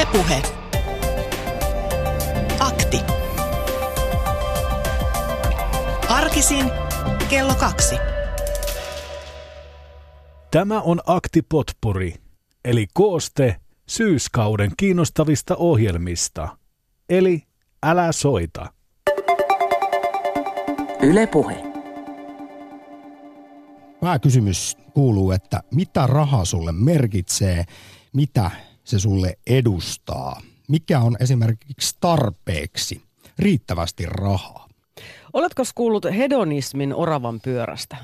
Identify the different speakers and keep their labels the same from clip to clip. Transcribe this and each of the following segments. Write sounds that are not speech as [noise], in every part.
Speaker 1: Ylepuhe. Akti. Arkisin kello kaksi.
Speaker 2: Tämä on Akti Potpuri, eli kooste syyskauden kiinnostavista ohjelmista. Eli älä soita.
Speaker 3: Ylepuhe.
Speaker 4: Pääkysymys kuuluu, että mitä raha sulle merkitsee, mitä se sulle edustaa? Mikä on esimerkiksi tarpeeksi, riittävästi rahaa?
Speaker 3: Oletko kuullut hedonismin oravan pyörästä?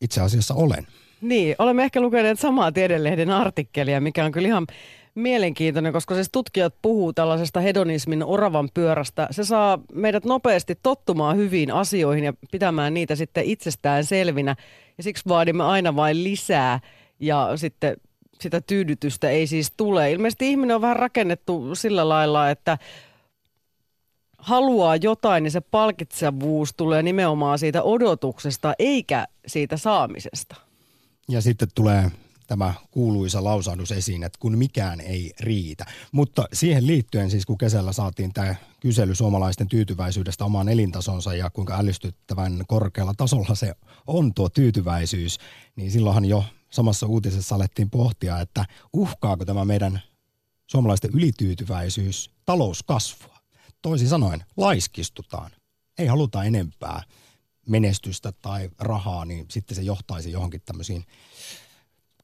Speaker 4: Itse asiassa olen.
Speaker 3: Niin, olemme ehkä lukeneet samaa tiedelehden artikkelia, mikä on kyllä ihan mielenkiintoinen, koska siis tutkijat puhuu tällaisesta hedonismin oravan pyörästä. Se saa meidät nopeasti tottumaan hyviin asioihin ja pitämään niitä sitten itsestään selvinä. Ja siksi vaadimme aina vain lisää ja sitten sitä tyydytystä ei siis tule. Ilmeisesti ihminen on vähän rakennettu sillä lailla, että haluaa jotain, niin se palkitsevuus tulee nimenomaan siitä odotuksesta eikä siitä saamisesta.
Speaker 4: Ja sitten tulee tämä kuuluisa lausahdus esiin, että kun mikään ei riitä. Mutta siihen liittyen siis, kun kesällä saatiin tämä kysely suomalaisten tyytyväisyydestä omaan elintasonsa ja kuinka älystyttävän korkealla tasolla se on tuo tyytyväisyys, niin silloinhan jo samassa uutisessa alettiin pohtia, että uhkaako tämä meidän suomalaisten ylityytyväisyys talouskasvua. Toisin sanoen, laiskistutaan. Ei haluta enempää menestystä tai rahaa, niin sitten se johtaisi johonkin tämmöisiin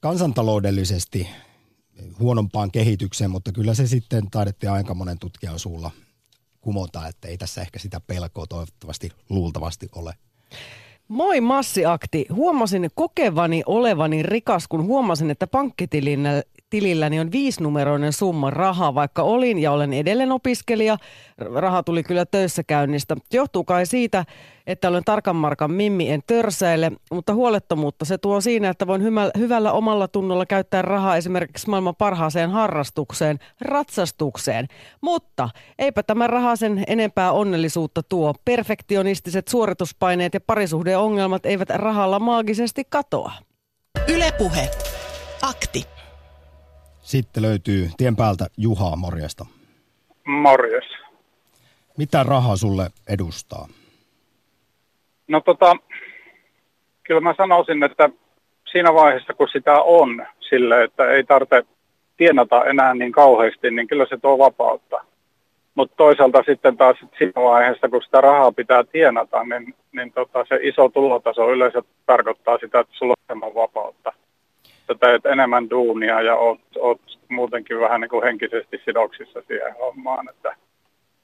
Speaker 4: kansantaloudellisesti huonompaan kehitykseen, mutta kyllä se sitten taidettiin aika monen tutkijan suulla kumota, että ei tässä ehkä sitä pelkoa toivottavasti luultavasti ole.
Speaker 3: Moi Massiakti. Huomasin kokevani olevani rikas, kun huomasin, että pankkitilillä tililläni on viisinumeroinen summa rahaa, vaikka olin ja olen edelleen opiskelija. Raha tuli kyllä töissä käynnistä. Johtuu kai siitä, että olen tarkan markan mimmi, en törsäile, mutta huolettomuutta se tuo siinä, että voin hyvällä omalla tunnolla käyttää rahaa esimerkiksi maailman parhaaseen harrastukseen, ratsastukseen. Mutta eipä tämä raha sen enempää onnellisuutta tuo. Perfektionistiset suorituspaineet ja parisuhdeongelmat eivät rahalla maagisesti katoa.
Speaker 1: Ylepuhe.
Speaker 4: Sitten löytyy tien päältä Juha, morjesta.
Speaker 5: Morjes.
Speaker 4: Mitä raha sulle edustaa?
Speaker 5: No tota, kyllä mä sanoisin, että siinä vaiheessa kun sitä on sille, että ei tarvitse tienata enää niin kauheasti, niin kyllä se tuo vapautta. Mutta toisaalta sitten taas siinä vaiheessa, kun sitä rahaa pitää tienata, niin, niin tota, se iso tulotaso yleensä tarkoittaa sitä, että sulla on vapautta että teet enemmän duunia ja oot, oot muutenkin vähän niin kuin henkisesti sidoksissa siihen hommaan, että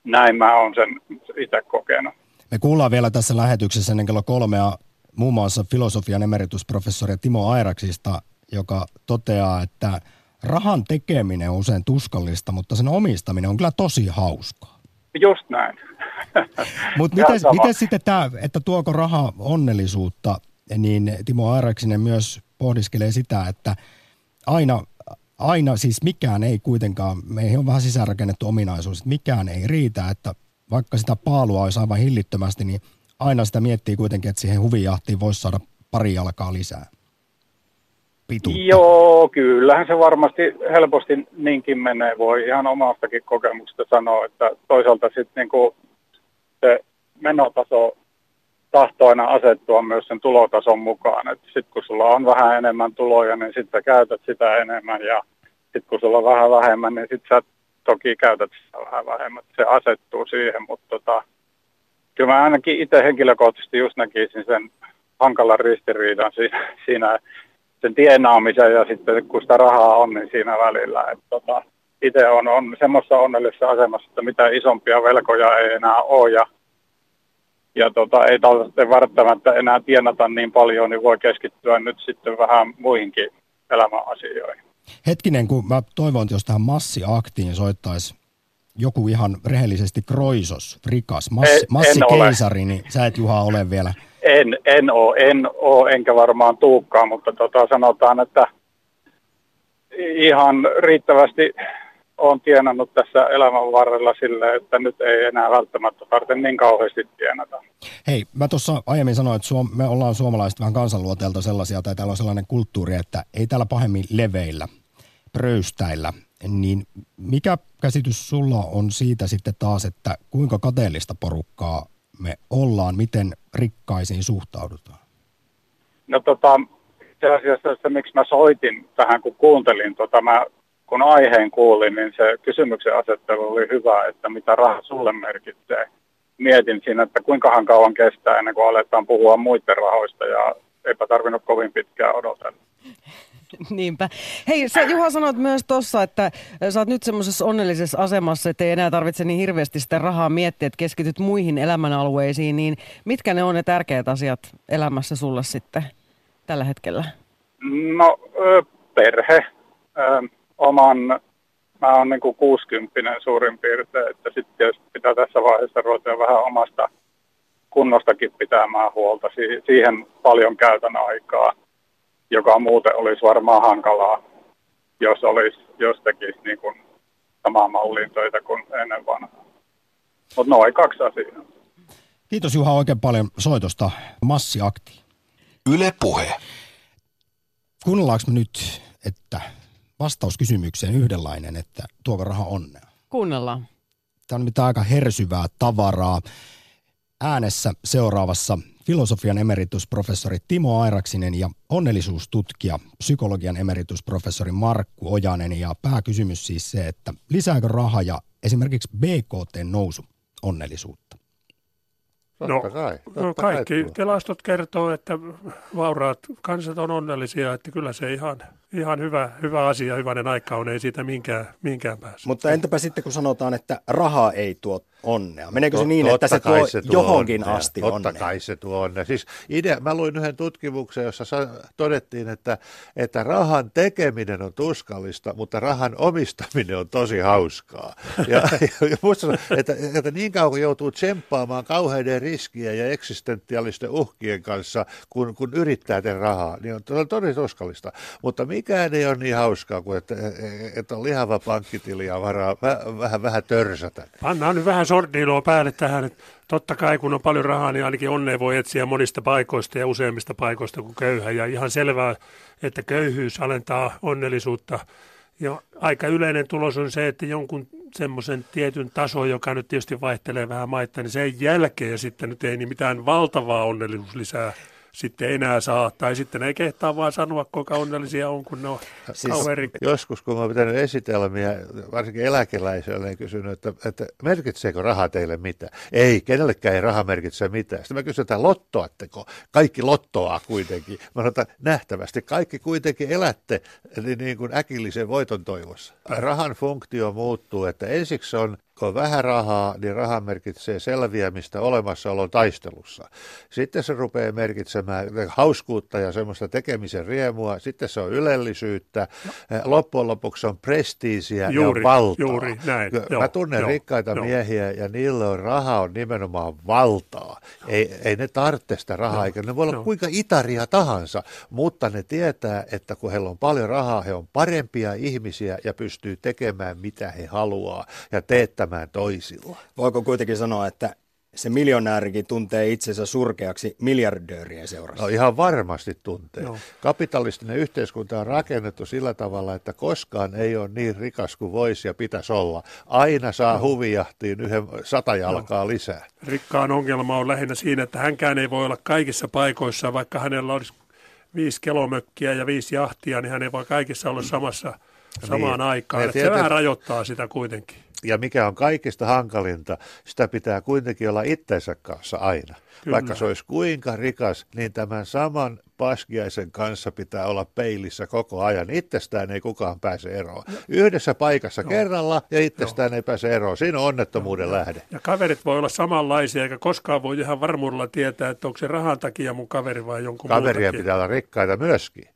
Speaker 5: näin mä oon sen itse kokenut.
Speaker 4: Me kuullaan vielä tässä lähetyksessä ennen kello kolmea muun muassa filosofian emeritusprofessori Timo Airaksista, joka toteaa, että rahan tekeminen on usein tuskallista, mutta sen omistaminen on kyllä tosi hauskaa.
Speaker 5: Just näin.
Speaker 4: Mutta miten, miten sitten tämä, että tuoko raha onnellisuutta, niin Timo Airaksinen myös pohdiskelee sitä, että aina, aina siis mikään ei kuitenkaan, meihin on vähän sisäänrakennettu ominaisuus, että mikään ei riitä, että vaikka sitä paalua olisi aivan hillittömästi, niin aina sitä miettii kuitenkin, että siihen huvijahtiin voisi saada pari jalkaa lisää.
Speaker 5: Pituutta. Joo, kyllähän se varmasti helposti niinkin menee. Voi ihan omastakin kokemuksesta sanoa, että toisaalta sitten niinku se menotaso tahtoo aina asettua myös sen tulotason mukaan. Sitten kun sulla on vähän enemmän tuloja, niin sitten käytät sitä enemmän ja sitten kun sulla on vähän vähemmän, niin sitten sä toki käytät sitä vähän vähemmän. Se asettuu siihen, mutta tota, kyllä mä ainakin itse henkilökohtaisesti just näkisin sen hankalan ristiriidan siinä, siinä sen tienaamisen ja sitten kun sitä rahaa on, niin siinä välillä. Tota, itse on, on semmoisessa onnellisessa asemassa, että mitä isompia velkoja ei enää ole ja ja tota, ei tarvitse välttämättä enää tienata niin paljon, niin voi keskittyä nyt sitten vähän muihinkin elämäasioihin.
Speaker 4: Hetkinen, kun mä toivon, että jos tähän massiaktiin soittaisi joku ihan rehellisesti kroisos, rikas, massi, massikeisari, niin sä et Juha ole vielä.
Speaker 5: En, en ole, en ole, enkä varmaan tuukkaa, mutta tota, sanotaan, että ihan riittävästi olen tienannut tässä elämän varrella sille, että nyt ei enää välttämättä tarvitse niin kauheasti tienata.
Speaker 4: Hei, mä tuossa aiemmin sanoin, että suom- me ollaan suomalaiset vähän kansanluoteelta sellaisia, tai täällä on sellainen kulttuuri, että ei täällä pahemmin leveillä, pröystäillä, niin mikä käsitys sulla on siitä sitten taas, että kuinka kateellista porukkaa me ollaan, miten rikkaisiin suhtaudutaan?
Speaker 5: No tota, itse asiassa se, miksi mä soitin tähän, kun kuuntelin, tota, mä, kun aiheen kuulin, niin se kysymyksen asettelu oli hyvä, että mitä raha sulle merkitsee. Mietin siinä, että kuinka kauan kestää ennen kuin aletaan puhua muiden rahoista ja eipä tarvinnut kovin pitkään odotella. [laughs]
Speaker 3: Niinpä. Hei, sä Juha sanoit myös tuossa, että sä oot nyt semmoisessa onnellisessa asemassa, että ei enää tarvitse niin hirveästi sitä rahaa miettiä, että keskityt muihin elämänalueisiin, niin mitkä ne on ne tärkeät asiat elämässä sulle sitten tällä hetkellä?
Speaker 5: No, perhe. Oman, mä oon niin kuin 60 suurin piirtein, että sitten jos pitää tässä vaiheessa ruveta vähän omasta kunnostakin pitämään huolta, siihen paljon käytän aikaa joka muuten olisi varmaan hankalaa, jos, olisi, jos tekisi niin kuin samaa malliin töitä kuin ennen vanhaa. Mutta noin kaksi asiaa.
Speaker 4: Kiitos Juha oikein paljon soitosta. Massi Akti.
Speaker 1: Yle Puhe.
Speaker 4: Kuunnellaanko me nyt, että vastaus kysymykseen yhdenlainen, että tuoko raha onnea?
Speaker 3: Kuunnellaan.
Speaker 4: Tämä on mitä aika hersyvää tavaraa. Äänessä seuraavassa filosofian emeritusprofessori Timo Airaksinen ja onnellisuustutkija, psykologian emeritusprofessori Markku Ojanen. Ja pääkysymys siis se, että lisääkö raha ja esimerkiksi BKT nousu onnellisuutta?
Speaker 6: No, kai, no kaikki kai tilastot kertoo, että vauraat kansat on onnellisia, että kyllä se ihan, ihan hyvä, hyvä asia, hyvänen aika on, ei siitä minkään, minkään pääse.
Speaker 4: Mutta entäpä sitten, kun sanotaan, että raha ei tuo onnea? Meneekö se niin, että se tuo, se tuo johonkin onnea. asti
Speaker 6: Totta
Speaker 4: onnea?
Speaker 6: kai se tuo onnea. Siis idea, mä luin yhden tutkimuksen, jossa todettiin, että, että rahan tekeminen on tuskallista, mutta rahan omistaminen on tosi hauskaa. Ja, ja musta, että, että niin kauan kun joutuu tsemppaamaan kauheiden riskiä ja eksistentiaalisten uhkien kanssa, kun, kun yrittää tehdä rahaa, niin on todella tuskallista. Mutta mikään ei ole niin hauskaa kuin, että, että on lihava pankkitili ja varaa vähän, vähän, vähän törsätä.
Speaker 7: Pannaan nyt vähän sordiiloa päälle tähän, että totta kai kun on paljon rahaa, niin ainakin onnea voi etsiä monista paikoista ja useimmista paikoista kuin köyhä. Ja ihan selvää, että köyhyys alentaa onnellisuutta. Ja aika yleinen tulos on se, että jonkun semmoisen tietyn tason, joka nyt tietysti vaihtelee vähän maita, niin sen jälkeen ja sitten nyt ei niin mitään valtavaa onnellisuus lisää sitten enää saa. Tai sitten ei kehtaa vaan sanoa, kuinka onnellisia on, kun ne on siis
Speaker 6: Joskus, kun oon pitänyt esitelmiä, varsinkin eläkeläisille, niin kysynyt, että, että merkitseekö raha teille mitä? Ei, kenellekään ei raha merkitse mitään. Sitten mä kysyn, että lottoatteko? Kaikki lottoaa kuitenkin. Mä sanon, että nähtävästi kaikki kuitenkin elätte niin, niin kuin äkillisen voiton toivossa. Rahan funktio muuttuu, että ensiksi on kun on vähän rahaa, niin raha merkitsee selviämistä olemassaolon taistelussa. Sitten se rupeaa merkitsemään hauskuutta ja semmoista tekemisen riemua. Sitten se on ylellisyyttä. No. Loppujen lopuksi on prestiisiä juuri, ja valtaa.
Speaker 7: Juuri näin. Mä
Speaker 6: joo, tunnen joo, rikkaita joo. miehiä ja niillä on raha on nimenomaan valtaa. Ei, ei ne tarvitse sitä rahaa, no, eikä ne voi olla no. kuinka itaria tahansa, mutta ne tietää, että kun heillä on paljon rahaa, he on parempia ihmisiä ja pystyy tekemään mitä he haluaa ja teettämään käyttämään toisilla.
Speaker 4: Voiko kuitenkin sanoa, että se miljonäärikin tuntee itsensä surkeaksi miljardöörien seurassa.
Speaker 6: No ihan varmasti tuntee. No. Kapitalistinen yhteiskunta on rakennettu sillä tavalla, että koskaan ei ole niin rikas kuin voisi ja pitäisi olla. Aina saa no. huvijahtiin yhden sata jalkaa no. lisää.
Speaker 7: Rikkaan ongelma on lähinnä siinä, että hänkään ei voi olla kaikissa paikoissa, vaikka hänellä olisi viisi kelomökkiä ja viisi jahtia, niin hän ei voi kaikissa olla samassa samaan niin. aikaan. Se vähän rajoittaa sitä kuitenkin
Speaker 6: ja mikä on kaikista hankalinta, sitä pitää kuitenkin olla itsensä kanssa aina. Kyllä. Vaikka se olisi kuinka rikas, niin tämän saman paskiaisen kanssa pitää olla peilissä koko ajan. Itsestään ei kukaan pääse eroon. Yhdessä paikassa no. kerralla ja itsestään no. ei pääse eroon. Siinä on onnettomuuden no. lähde.
Speaker 7: Ja kaverit voi olla samanlaisia, eikä koskaan voi ihan varmuudella tietää, että onko se rahan takia mun kaveri vai jonkun
Speaker 6: Kaveria pitää olla rikkaita myöskin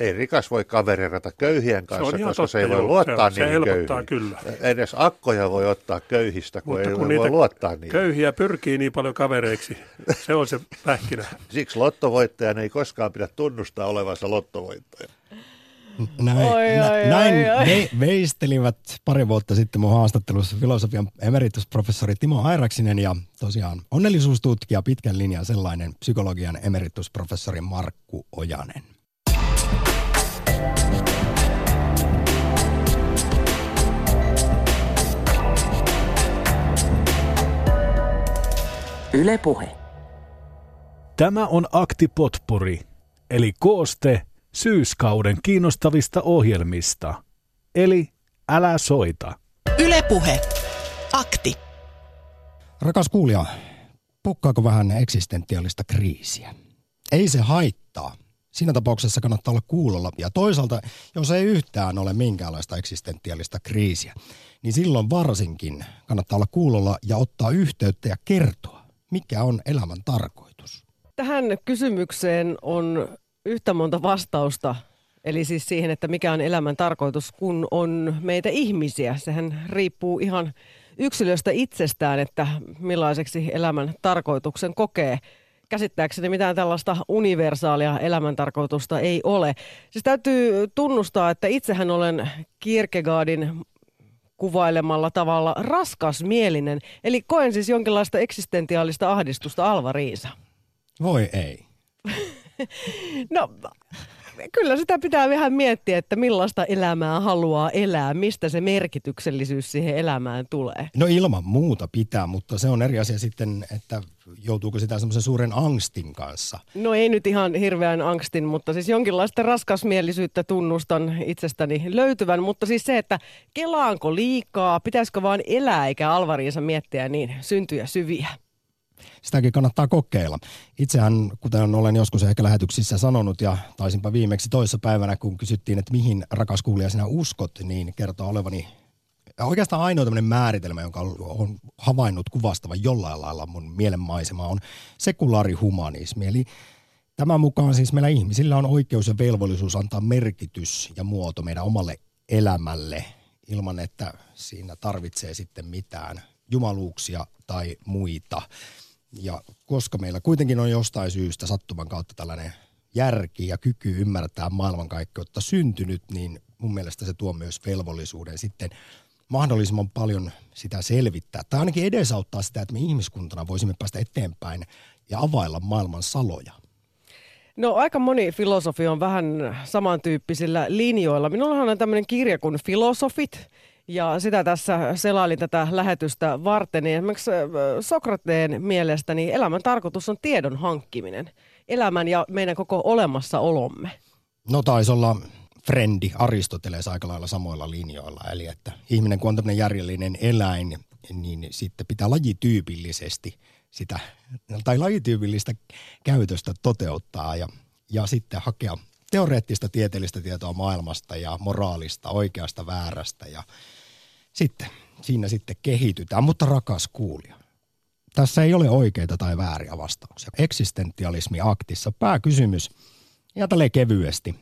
Speaker 6: ei rikas voi kaverirata köyhien kanssa, se koska se ei voi luottaa se, niihin se köyhiin.
Speaker 7: kyllä.
Speaker 6: Edes akkoja voi ottaa köyhistä, kun Mutta ei kun voi luottaa niihin.
Speaker 7: Köyhiä pyrkii niin paljon kavereiksi, se on se pähkinä. [laughs]
Speaker 6: Siksi lottovoittajan ei koskaan pidä tunnustaa olevansa lottovoittaja.
Speaker 4: Näin, oi, nä, oi, näin oi, oi. Ve, veistelivät pari vuotta sitten mun haastattelussa filosofian emeritusprofessori Timo Airaksinen ja tosiaan onnellisuustutkija pitkän linjan sellainen psykologian emeritusprofessori Markku Ojanen.
Speaker 1: Yle Puhe.
Speaker 2: Tämä on Akti Potpuri, eli kooste syyskauden kiinnostavista ohjelmista. Eli älä soita.
Speaker 1: Yle Puhe. Akti.
Speaker 4: Rakas kuulija, pukkaako vähän eksistentiaalista kriisiä? Ei se haittaa. Siinä tapauksessa kannattaa olla kuulolla. Ja toisaalta, jos ei yhtään ole minkäänlaista eksistentiaalista kriisiä, niin silloin varsinkin kannattaa olla kuulolla ja ottaa yhteyttä ja kertoa, mikä on elämän tarkoitus.
Speaker 3: Tähän kysymykseen on yhtä monta vastausta, eli siis siihen, että mikä on elämän tarkoitus, kun on meitä ihmisiä. Sehän riippuu ihan yksilöstä itsestään, että millaiseksi elämän tarkoituksen kokee. Käsittääkseni mitään tällaista universaalia elämäntarkoitusta ei ole. Siis täytyy tunnustaa, että itsehän olen Kierkegaardin kuvailemalla tavalla raskasmielinen. Eli koen siis jonkinlaista eksistentiaalista ahdistusta Alva Riisa.
Speaker 4: Voi ei. [laughs]
Speaker 3: No, kyllä sitä pitää vähän miettiä, että millaista elämää haluaa elää, mistä se merkityksellisyys siihen elämään tulee.
Speaker 4: No ilman muuta pitää, mutta se on eri asia sitten, että joutuuko sitä semmoisen suuren angstin kanssa.
Speaker 3: No ei nyt ihan hirveän angstin, mutta siis jonkinlaista raskasmielisyyttä tunnustan itsestäni löytyvän. Mutta siis se, että kelaanko liikaa, pitäisikö vaan elää eikä alvariinsa miettiä niin syntyjä syviä
Speaker 4: sitäkin kannattaa kokeilla. Itsehän, kuten olen joskus ehkä lähetyksissä sanonut ja taisinpa viimeksi toissa päivänä, kun kysyttiin, että mihin rakas kuulija sinä uskot, niin kertoo olevani oikeastaan ainoa tämmöinen määritelmä, jonka on havainnut kuvastavan jollain lailla mun mielenmaisema on sekulaarihumanismi. Eli tämän mukaan siis meillä ihmisillä on oikeus ja velvollisuus antaa merkitys ja muoto meidän omalle elämälle ilman, että siinä tarvitsee sitten mitään jumaluuksia tai muita. Ja koska meillä kuitenkin on jostain syystä sattuman kautta tällainen järki ja kyky ymmärtää maailmankaikkeutta syntynyt, niin mun mielestä se tuo myös velvollisuuden sitten mahdollisimman paljon sitä selvittää. Tai ainakin edesauttaa sitä, että me ihmiskuntana voisimme päästä eteenpäin ja availla maailman saloja.
Speaker 3: No aika moni filosofi on vähän samantyyppisillä linjoilla. Minullahan on tämmöinen kirja kuin Filosofit, ja sitä tässä selailin tätä lähetystä varten. Niin esimerkiksi Sokrateen mielestä niin elämän tarkoitus on tiedon hankkiminen. Elämän ja meidän koko olemassaolomme.
Speaker 4: No taisi olla frendi Aristoteles aika lailla samoilla linjoilla. Eli että ihminen kun on tämmöinen järjellinen eläin, niin sitten pitää lajityypillisesti sitä, tai lajityypillistä käytöstä toteuttaa ja, ja sitten hakea teoreettista tieteellistä tietoa maailmasta ja moraalista, oikeasta, väärästä ja sitten siinä sitten kehitytään. Mutta rakas kuulija, tässä ei ole oikeita tai vääriä vastauksia. Eksistentialismi aktissa pääkysymys, ja tälleen kevyesti,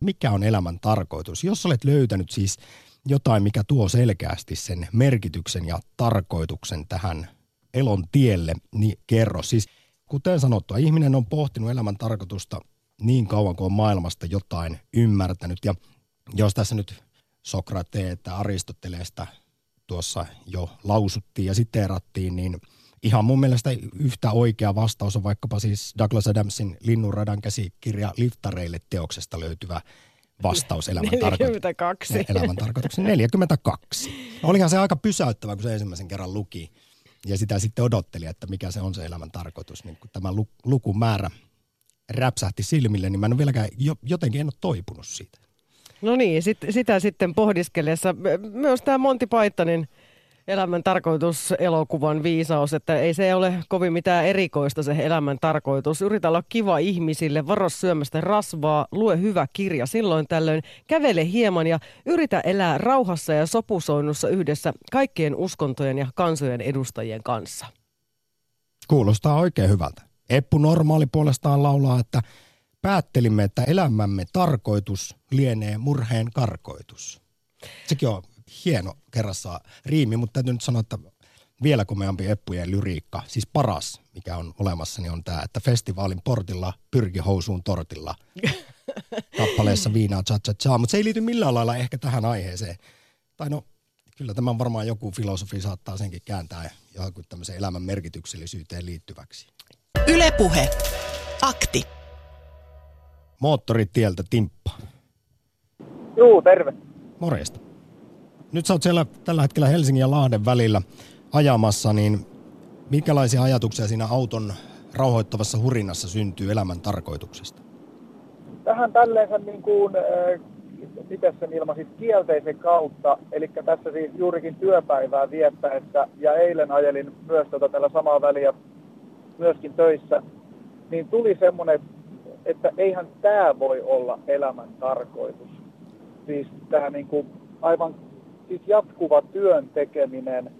Speaker 4: mikä on elämän tarkoitus? Jos olet löytänyt siis jotain, mikä tuo selkeästi sen merkityksen ja tarkoituksen tähän elon tielle, niin kerro. Siis kuten sanottua, ihminen on pohtinut elämän tarkoitusta niin kauan kuin on maailmasta jotain ymmärtänyt. Ja jos tässä nyt Sokrateeta, Aristoteleesta tuossa jo lausuttiin ja siteerattiin, niin ihan mun mielestä yhtä oikea vastaus on vaikkapa siis Douglas Adamsin Linnunradan käsikirja Liftareille teoksesta löytyvä vastaus [laughs] elämän,
Speaker 3: 42.
Speaker 4: Tarko- elämän tarkoituksen 42. Olihan se aika pysäyttävä, kun se ensimmäisen kerran luki ja sitä sitten odotteli, että mikä se on se elämän tarkoitus. Niin kun tämä lukumäärä räpsähti silmille, niin mä en vieläkään, jotenkin en ole toipunut siitä.
Speaker 3: No niin, sit, sitä sitten pohdiskellessa. Myös tämä Monty Pythonin elämän tarkoitus elokuvan viisaus, että ei se ole kovin mitään erikoista se elämän tarkoitus. Yritä olla kiva ihmisille, varo syömästä rasvaa, lue hyvä kirja silloin tällöin, kävele hieman ja yritä elää rauhassa ja sopusoinnussa yhdessä kaikkien uskontojen ja kansojen edustajien kanssa.
Speaker 4: Kuulostaa oikein hyvältä. Eppu Normaali puolestaan laulaa, että päättelimme, että elämämme tarkoitus lienee murheen karkoitus. Sekin on hieno kerrassa riimi, mutta täytyy nyt sanoa, että vielä komeampi Eppujen lyriikka, siis paras, mikä on olemassa, niin on tämä, että festivaalin portilla pyrki housuun tortilla. [laughs] Kappaleessa viinaa cha cha cha, mutta se ei liity millään lailla ehkä tähän aiheeseen. Tai no, kyllä tämä varmaan joku filosofi saattaa senkin kääntää johonkin tämmöiseen elämän merkityksellisyyteen liittyväksi.
Speaker 1: Ylepuhe. Akti.
Speaker 4: Moottoritieltä Timppa.
Speaker 8: Juu, terve.
Speaker 4: Morjesta. Nyt sä oot siellä tällä hetkellä Helsingin ja Lahden välillä ajamassa, niin Minkälaisia ajatuksia siinä auton rauhoittavassa hurinassa syntyy elämän tarkoituksesta?
Speaker 8: Tähän tälleensä niin kuin, äh, miten sen ilmaisit, kielteisen kautta, eli tässä siis juurikin työpäivää viettäessä, ja eilen ajelin myös tota tällä samaa väliä myöskin töissä, niin tuli semmoinen, että eihän tämä voi olla elämän tarkoitus. Siis tämä kuin aivan siis jatkuva työn tekeminen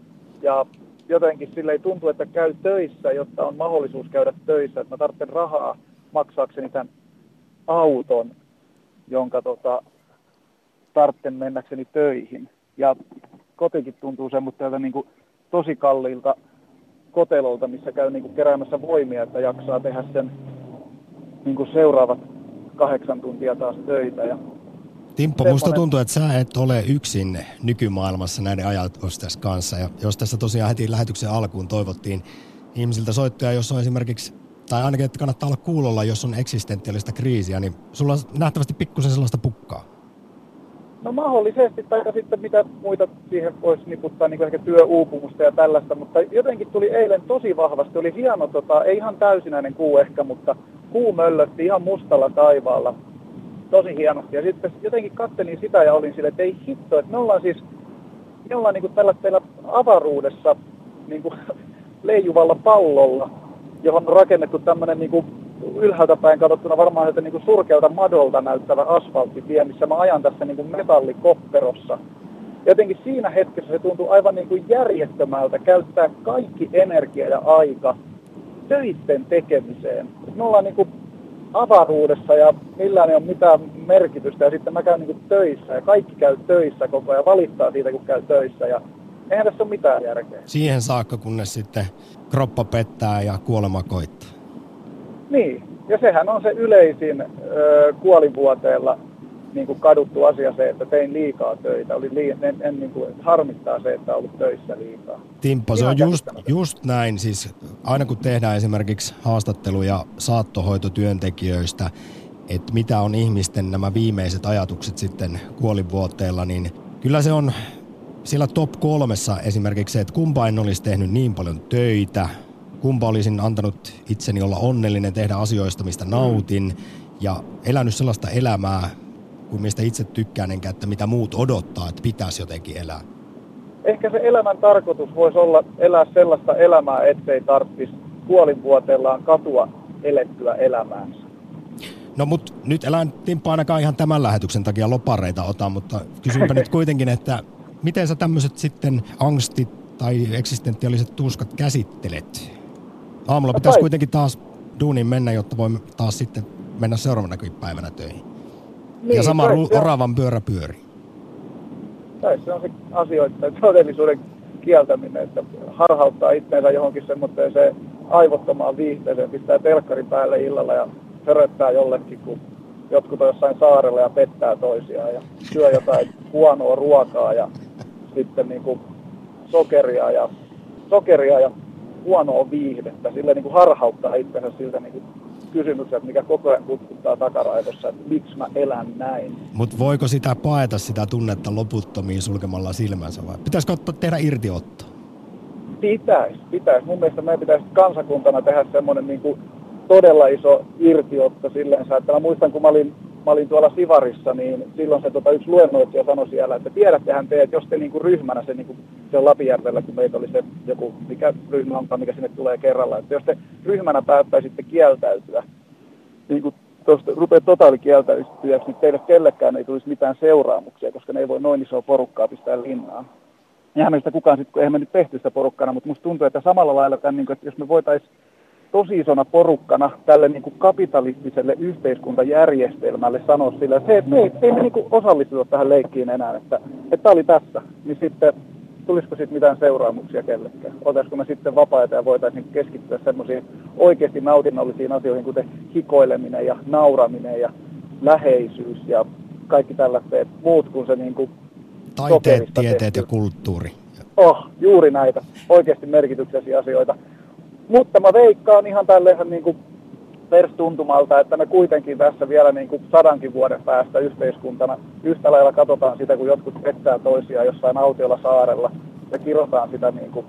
Speaker 8: ja jotenkin sille ei tuntu, että käy töissä, jotta on mahdollisuus käydä töissä, että mä tarvitsen rahaa maksaakseni tämän auton, jonka tota, tarvitsen mennäkseni töihin. Ja kotikin tuntuu semmoista niin kuin tosi kalliilta kotelolta, missä käy niin kuin keräämässä voimia, että jaksaa tehdä sen niin kuin seuraavat kahdeksan tuntia taas töitä. Ja
Speaker 4: Timppo, semmoinen... musta tuntuu, että sä et ole yksin nykymaailmassa näiden ajatusten kanssa. Ja jos tässä tosiaan heti lähetyksen alkuun toivottiin ihmisiltä soittoja, jos on esimerkiksi, tai ainakin, että kannattaa olla kuulolla, jos on eksistentiaalista kriisiä, niin sulla on nähtävästi pikkusen sellaista pukkaa.
Speaker 8: No mahdollisesti, tai sitten mitä muita siihen voisi niputtaa, niin kuin ehkä työuupumusta ja tällaista, mutta jotenkin tuli eilen tosi vahvasti, oli hieno, tota, ei ihan täysinäinen kuu ehkä, mutta kuu möllötti ihan mustalla taivaalla, tosi hienosti. Ja sitten jotenkin kattelin sitä ja olin sille, että ei hitto, että me ollaan siis, me ollaan niin tällä avaruudessa niin kuin [laughs] leijuvalla pallolla, johon on rakennettu tämmöinen niin ylhäältä päin katsottuna varmaan sieltä niin surkealta madolta näyttävä asfalttitie, missä mä ajan tässä niin kuin metallikopperossa. Jotenkin siinä hetkessä se tuntuu aivan niin kuin järjettömältä käyttää kaikki energia ja aika töiden tekemiseen. Me ollaan niin kuin avaruudessa ja millään ei ole mitään merkitystä. Ja sitten mä käyn niin kuin töissä ja kaikki käy töissä koko ajan valittaa siitä, kun käy töissä. Ja eihän tässä ole mitään järkeä.
Speaker 4: Siihen saakka, kunnes sitten kroppa pettää ja kuolema koittaa.
Speaker 8: Niin, ja sehän on se yleisin ö, kuolinvuoteella niin kuin kaduttu asia se, että tein liikaa töitä. Oli lii, en, en niin kuin, harmittaa se, että ollut töissä liikaa.
Speaker 4: Timppo, se on just, just näin. Siis aina kun tehdään esimerkiksi haastatteluja saattohoitotyöntekijöistä, että mitä on ihmisten nämä viimeiset ajatukset sitten kuolinvuoteella, niin kyllä se on siellä top kolmessa esimerkiksi se, että kumpa en olisi tehnyt niin paljon töitä, kumpa olisin antanut itseni olla onnellinen, tehdä asioista, mistä nautin ja elänyt sellaista elämää, kuin mistä itse tykkään, enkä että mitä muut odottaa, että pitäisi jotenkin elää.
Speaker 8: Ehkä se elämän tarkoitus voisi olla elää sellaista elämää, ettei tarvitsisi kuolinvuoteellaan katua elettyä elämäänsä.
Speaker 4: No mut nyt elän Timppa ainakaan ihan tämän lähetyksen takia lopareita ota, mutta kysynpä nyt kuitenkin, että miten sä tämmöiset sitten angstit tai eksistentiaaliset tuskat käsittelet? Aamulla no pitäisi kuitenkin taas duuniin mennä, jotta voimme taas sitten mennä seuraavana päivänä töihin. Niin, ja sama ru- oravan pyörä pyöri.
Speaker 8: Tai se on se asioiden todellisuuden kieltäminen, että harhauttaa itseensä johonkin semmoiseen aivottomaan viihteeseen, pistää telkkari päälle illalla ja höröttää jollekin, kun jotkut on jossain saarella ja pettää toisiaan ja syö jotain huonoa ruokaa ja sitten niin kuin sokeria ja, sokeria ja huonoa viihdettä. Sille niin kuin harhauttaa itsensä siltä niin kuin kysymykset, mikä koko ajan kutkuttaa takaraivossa, että miksi mä elän näin.
Speaker 4: Mutta voiko sitä paeta sitä tunnetta loputtomiin sulkemalla silmänsä vai pitäisikö ottaa, tehdä irtiotto?
Speaker 8: Pitäisi, pitäisi. Mun mielestä meidän pitäisi kansakuntana tehdä semmoinen niin kuin todella iso irtiotto silleensä, että mä muistan kun mä olin, mä olin tuolla Sivarissa, niin silloin se tota, yksi luennoitsija sanoi siellä, että tiedättehän te, että jos te niin kuin ryhmänä, se, niin kuin, se on Lapijärvellä, kun meitä oli se joku, mikä ryhmä onkaan, mikä sinne tulee kerralla, että jos te ryhmänä päättäisitte kieltäytyä, niin kuin tuosta rupeaa totaalikieltäytyjäksi, niin teille kellekään ei tulisi mitään seuraamuksia, koska ne ei voi noin isoa porukkaa pistää linnaan. Eihän meistä kukaan sitten, kun eihän me nyt tehty sitä porukkana, mutta musta tuntuu, että samalla lailla tämän, niin kuin, että jos me voitaisiin tosi isona porukkana tälle niin kuin kapitalistiselle yhteiskuntajärjestelmälle sanoa sillä, että hei, me ei, ei me niin kuin osallistuta tähän leikkiin enää, että, että tämä oli tässä, niin sitten tulisiko sitten mitään seuraamuksia kellekään? Oltaisiko me sitten vapaita ja voitaisiin keskittyä semmoisiin oikeasti nautinnollisiin asioihin, kuten hikoileminen ja nauraminen ja läheisyys ja kaikki tällaiset muut kuin se niin kuin
Speaker 4: Taiteet, tieteet tehty. ja kulttuuri.
Speaker 8: Oh, juuri näitä oikeasti merkityksellisiä asioita. Mutta mä veikkaan ihan tälleen niin kuin perstuntumalta, että me kuitenkin tässä vielä niin kuin sadankin vuoden päästä yhteiskuntana yhtä lailla katsotaan sitä, kun jotkut pettää toisiaan jossain autiolla saarella ja kirotaan sitä niin kuin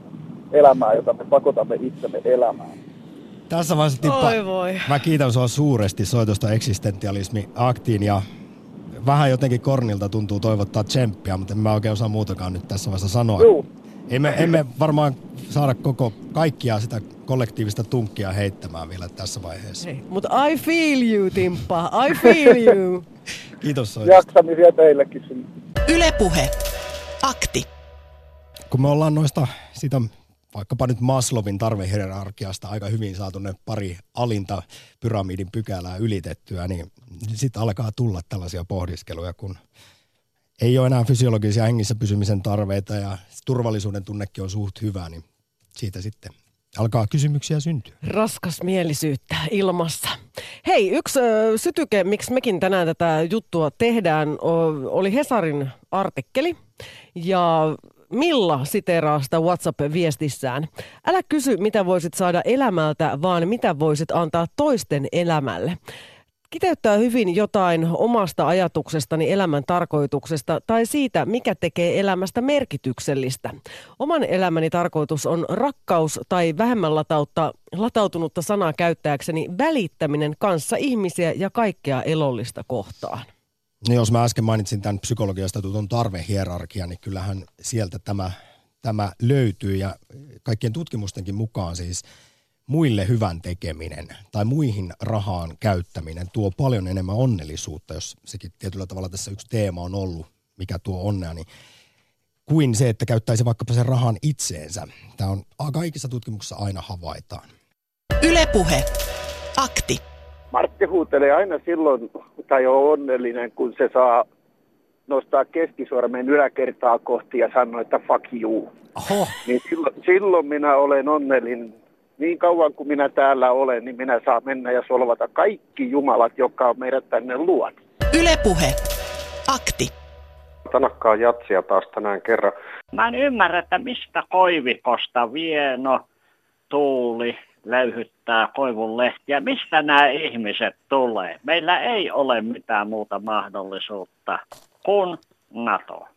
Speaker 8: elämää, jota me pakotamme itsemme elämään.
Speaker 4: Tässä vaiheessa tippa,
Speaker 3: Oi voi.
Speaker 4: mä kiitän sua suuresti soitosta eksistentialismi aktiin ja vähän jotenkin kornilta tuntuu toivottaa tsemppiä, mutta en mä oikein osaa muutakaan nyt tässä vaiheessa sanoa.
Speaker 8: Juu.
Speaker 4: Emme, emme varmaan saada koko kaikkia sitä kollektiivista tunkkia heittämään vielä tässä vaiheessa.
Speaker 3: Hei, mutta I feel you, Timppa. I feel you. [laughs]
Speaker 4: Kiitos soitosta.
Speaker 8: Jaksamisia teillekin sinne.
Speaker 1: Ylepuhe. Akti.
Speaker 4: Kun me ollaan noista sitä vaikkapa nyt Maslowin tarvehierarkiasta aika hyvin saatu ne pari alinta pyramidin pykälää ylitettyä, niin sitten alkaa tulla tällaisia pohdiskeluja, kun ei ole enää fysiologisia hengissä pysymisen tarveita ja turvallisuuden tunnekin on suht hyvä, niin siitä sitten alkaa kysymyksiä syntyä.
Speaker 3: Raskas mielisyyttä ilmassa. Hei, yksi ö, sytyke, miksi mekin tänään tätä juttua tehdään, oli Hesarin artikkeli. Ja Milla siteraa sitä WhatsApp-viestissään. Älä kysy, mitä voisit saada elämältä, vaan mitä voisit antaa toisten elämälle. Kiteyttää hyvin jotain omasta ajatuksestani elämän tarkoituksesta tai siitä, mikä tekee elämästä merkityksellistä. Oman elämäni tarkoitus on rakkaus tai vähemmän latautta, latautunutta sanaa käyttääkseni välittäminen kanssa ihmisiä ja kaikkea elollista kohtaan.
Speaker 4: No jos mä äsken mainitsin tämän psykologiasta tutun tarvehierarkian, niin kyllähän sieltä tämä, tämä löytyy ja kaikkien tutkimustenkin mukaan siis muille hyvän tekeminen tai muihin rahaan käyttäminen tuo paljon enemmän onnellisuutta, jos sekin tietyllä tavalla tässä yksi teema on ollut, mikä tuo onnea, niin kuin se, että käyttäisi vaikkapa sen rahan itseensä. Tämä on kaikissa tutkimuksissa aina havaitaan.
Speaker 1: Ylepuhe. Akti.
Speaker 9: Martti huutelee aina silloin, tai on onnellinen, kun se saa nostaa keskisormen yläkertaa kohti ja sanoa, että fuck you.
Speaker 4: Oho.
Speaker 9: Niin silloin, silloin minä olen onnellinen. Niin kauan kuin minä täällä olen, niin minä saan mennä ja solvata kaikki jumalat, jotka on meidät tänne luonut.
Speaker 1: Ylepuhe. Akti.
Speaker 10: Tanakkaa jatsia taas tänään kerran.
Speaker 11: Mä en ymmärrä, että mistä koivikosta Vieno, Tuuli löyhyttää koivun lehtiä. Mistä nämä ihmiset tulee? Meillä ei ole mitään muuta mahdollisuutta kuin NATO.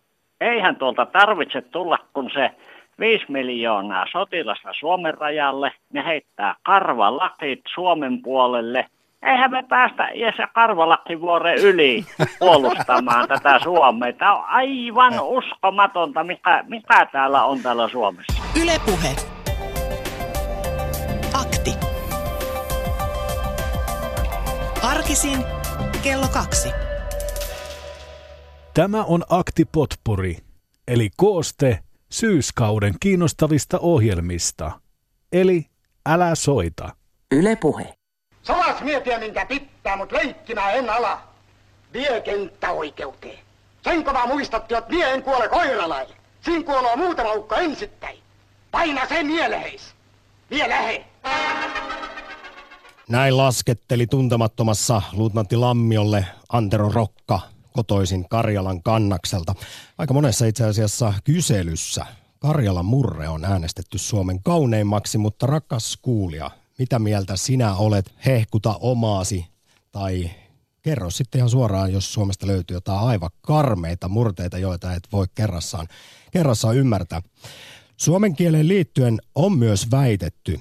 Speaker 11: Eihän tuolta tarvitse tulla, kun se 5 miljoonaa sotilasta Suomen rajalle, ne heittää karvalakit Suomen puolelle. Eihän me päästä edes karvalakkivuoren yli puolustamaan tätä Suomea. Tämä on aivan uskomatonta, mikä, mikä täällä on täällä Suomessa.
Speaker 1: Ylepuhe. Akti. Arkisin kello kaksi.
Speaker 2: Tämä on Akti Potpuri, eli kooste syyskauden kiinnostavista ohjelmista. Eli älä soita.
Speaker 12: Ylepuhe.
Speaker 13: Salas mietiä minkä pitää, mut leikkimää en ala. Vie kenttäoikeuteen. Sen kova muistatti, että mie en kuole koiralaille. Siinä kuoloo muutama ukko ensittäin. Paina sen mieleheis. Vie lähe.
Speaker 4: Näin lasketteli tuntemattomassa luutnantti Lammiolle Antero Rokka kotoisin Karjalan kannakselta. Aika monessa itse asiassa kyselyssä Karjalan murre on äänestetty Suomen kauneimmaksi, mutta rakas kuulija, mitä mieltä sinä olet? Hehkuta omaasi tai kerro sitten ihan suoraan, jos Suomesta löytyy jotain aivan karmeita murteita, joita et voi kerrassaan, kerrassaan ymmärtää. Suomen kieleen liittyen on myös väitetty,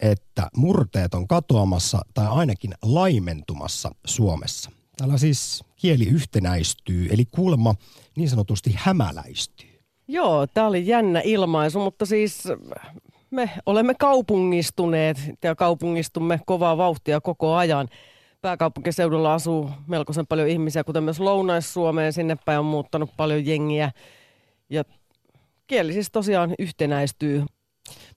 Speaker 4: että murteet on katoamassa tai ainakin laimentumassa Suomessa. Täällä siis kieli yhtenäistyy, eli kuulemma niin sanotusti hämäläistyy.
Speaker 3: Joo, tämä oli jännä ilmaisu, mutta siis me olemme kaupungistuneet ja kaupungistumme kovaa vauhtia koko ajan. Pääkaupunkiseudulla asuu melkoisen paljon ihmisiä, kuten myös Lounais-Suomeen. Sinne päin on muuttanut paljon jengiä. Ja kieli siis tosiaan yhtenäistyy.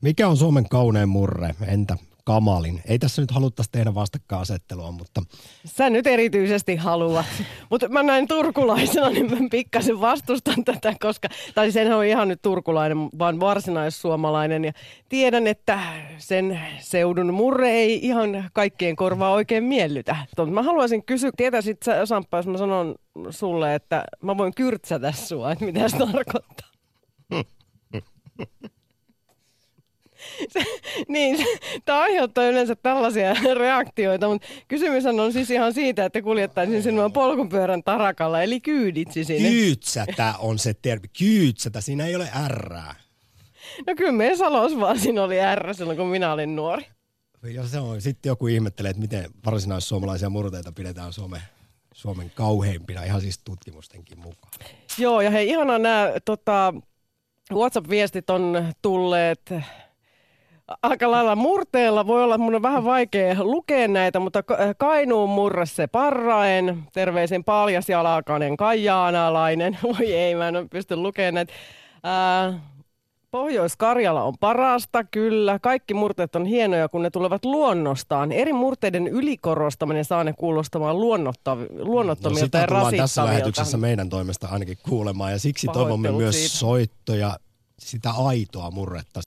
Speaker 4: Mikä on Suomen kaunein murre? Entä kamalin? Ei tässä nyt haluttaisi tehdä vastakkainasettelua, mutta...
Speaker 3: Sä nyt erityisesti haluat. Mutta mä näin turkulaisena, niin mä pikkasen vastustan tätä, koska... Tai senhän on ihan nyt turkulainen, vaan varsinaissuomalainen. Ja tiedän, että sen seudun murre ei ihan kaikkien korvaa oikein miellytä. Mutta mä haluaisin kysyä, tietäisit sä, Samppa, jos mä sanon sulle, että mä voin kyrtsätä sua, että mitä se tarkoittaa? [laughs] se, niin, tämä aiheuttaa yleensä tällaisia reaktioita, mutta kysymys on siis ihan siitä, että kuljettaisin sinua polkupyörän tarakalla, eli kyyditsi sinne.
Speaker 4: Kyytsätä on se termi. Kyytsätä, siinä ei ole ärää.
Speaker 3: No kyllä meidän Salos vaan siinä oli R silloin, kun minä olin nuori.
Speaker 4: Ja se on, sitten joku ihmettelee, että miten varsinaissuomalaisia murteita pidetään Suomen, Suomen kauheimpina, ihan siis tutkimustenkin mukaan.
Speaker 3: Joo, ja hei, ihanaa nämä tota, WhatsApp-viestit on tulleet aika lailla murteella. Voi olla, mun on vähän vaikea lukea näitä, mutta Kainuun murre se parraen. Terveisin paljasjalakainen kaijaanalainen. [laughs] Voi ei, mä en pysty lukemaan näitä. Ää, Pohjois-Karjala on parasta, kyllä. Kaikki murteet on hienoja, kun ne tulevat luonnostaan. Eri murteiden ylikorostaminen saa ne kuulostamaan luonnottomilta no, sitä ja rasittavilta.
Speaker 4: tässä lähetyksessä meidän toimesta ainakin kuulemaan ja siksi toivomme myös siitä. soittoja, sitä aitoa murretta.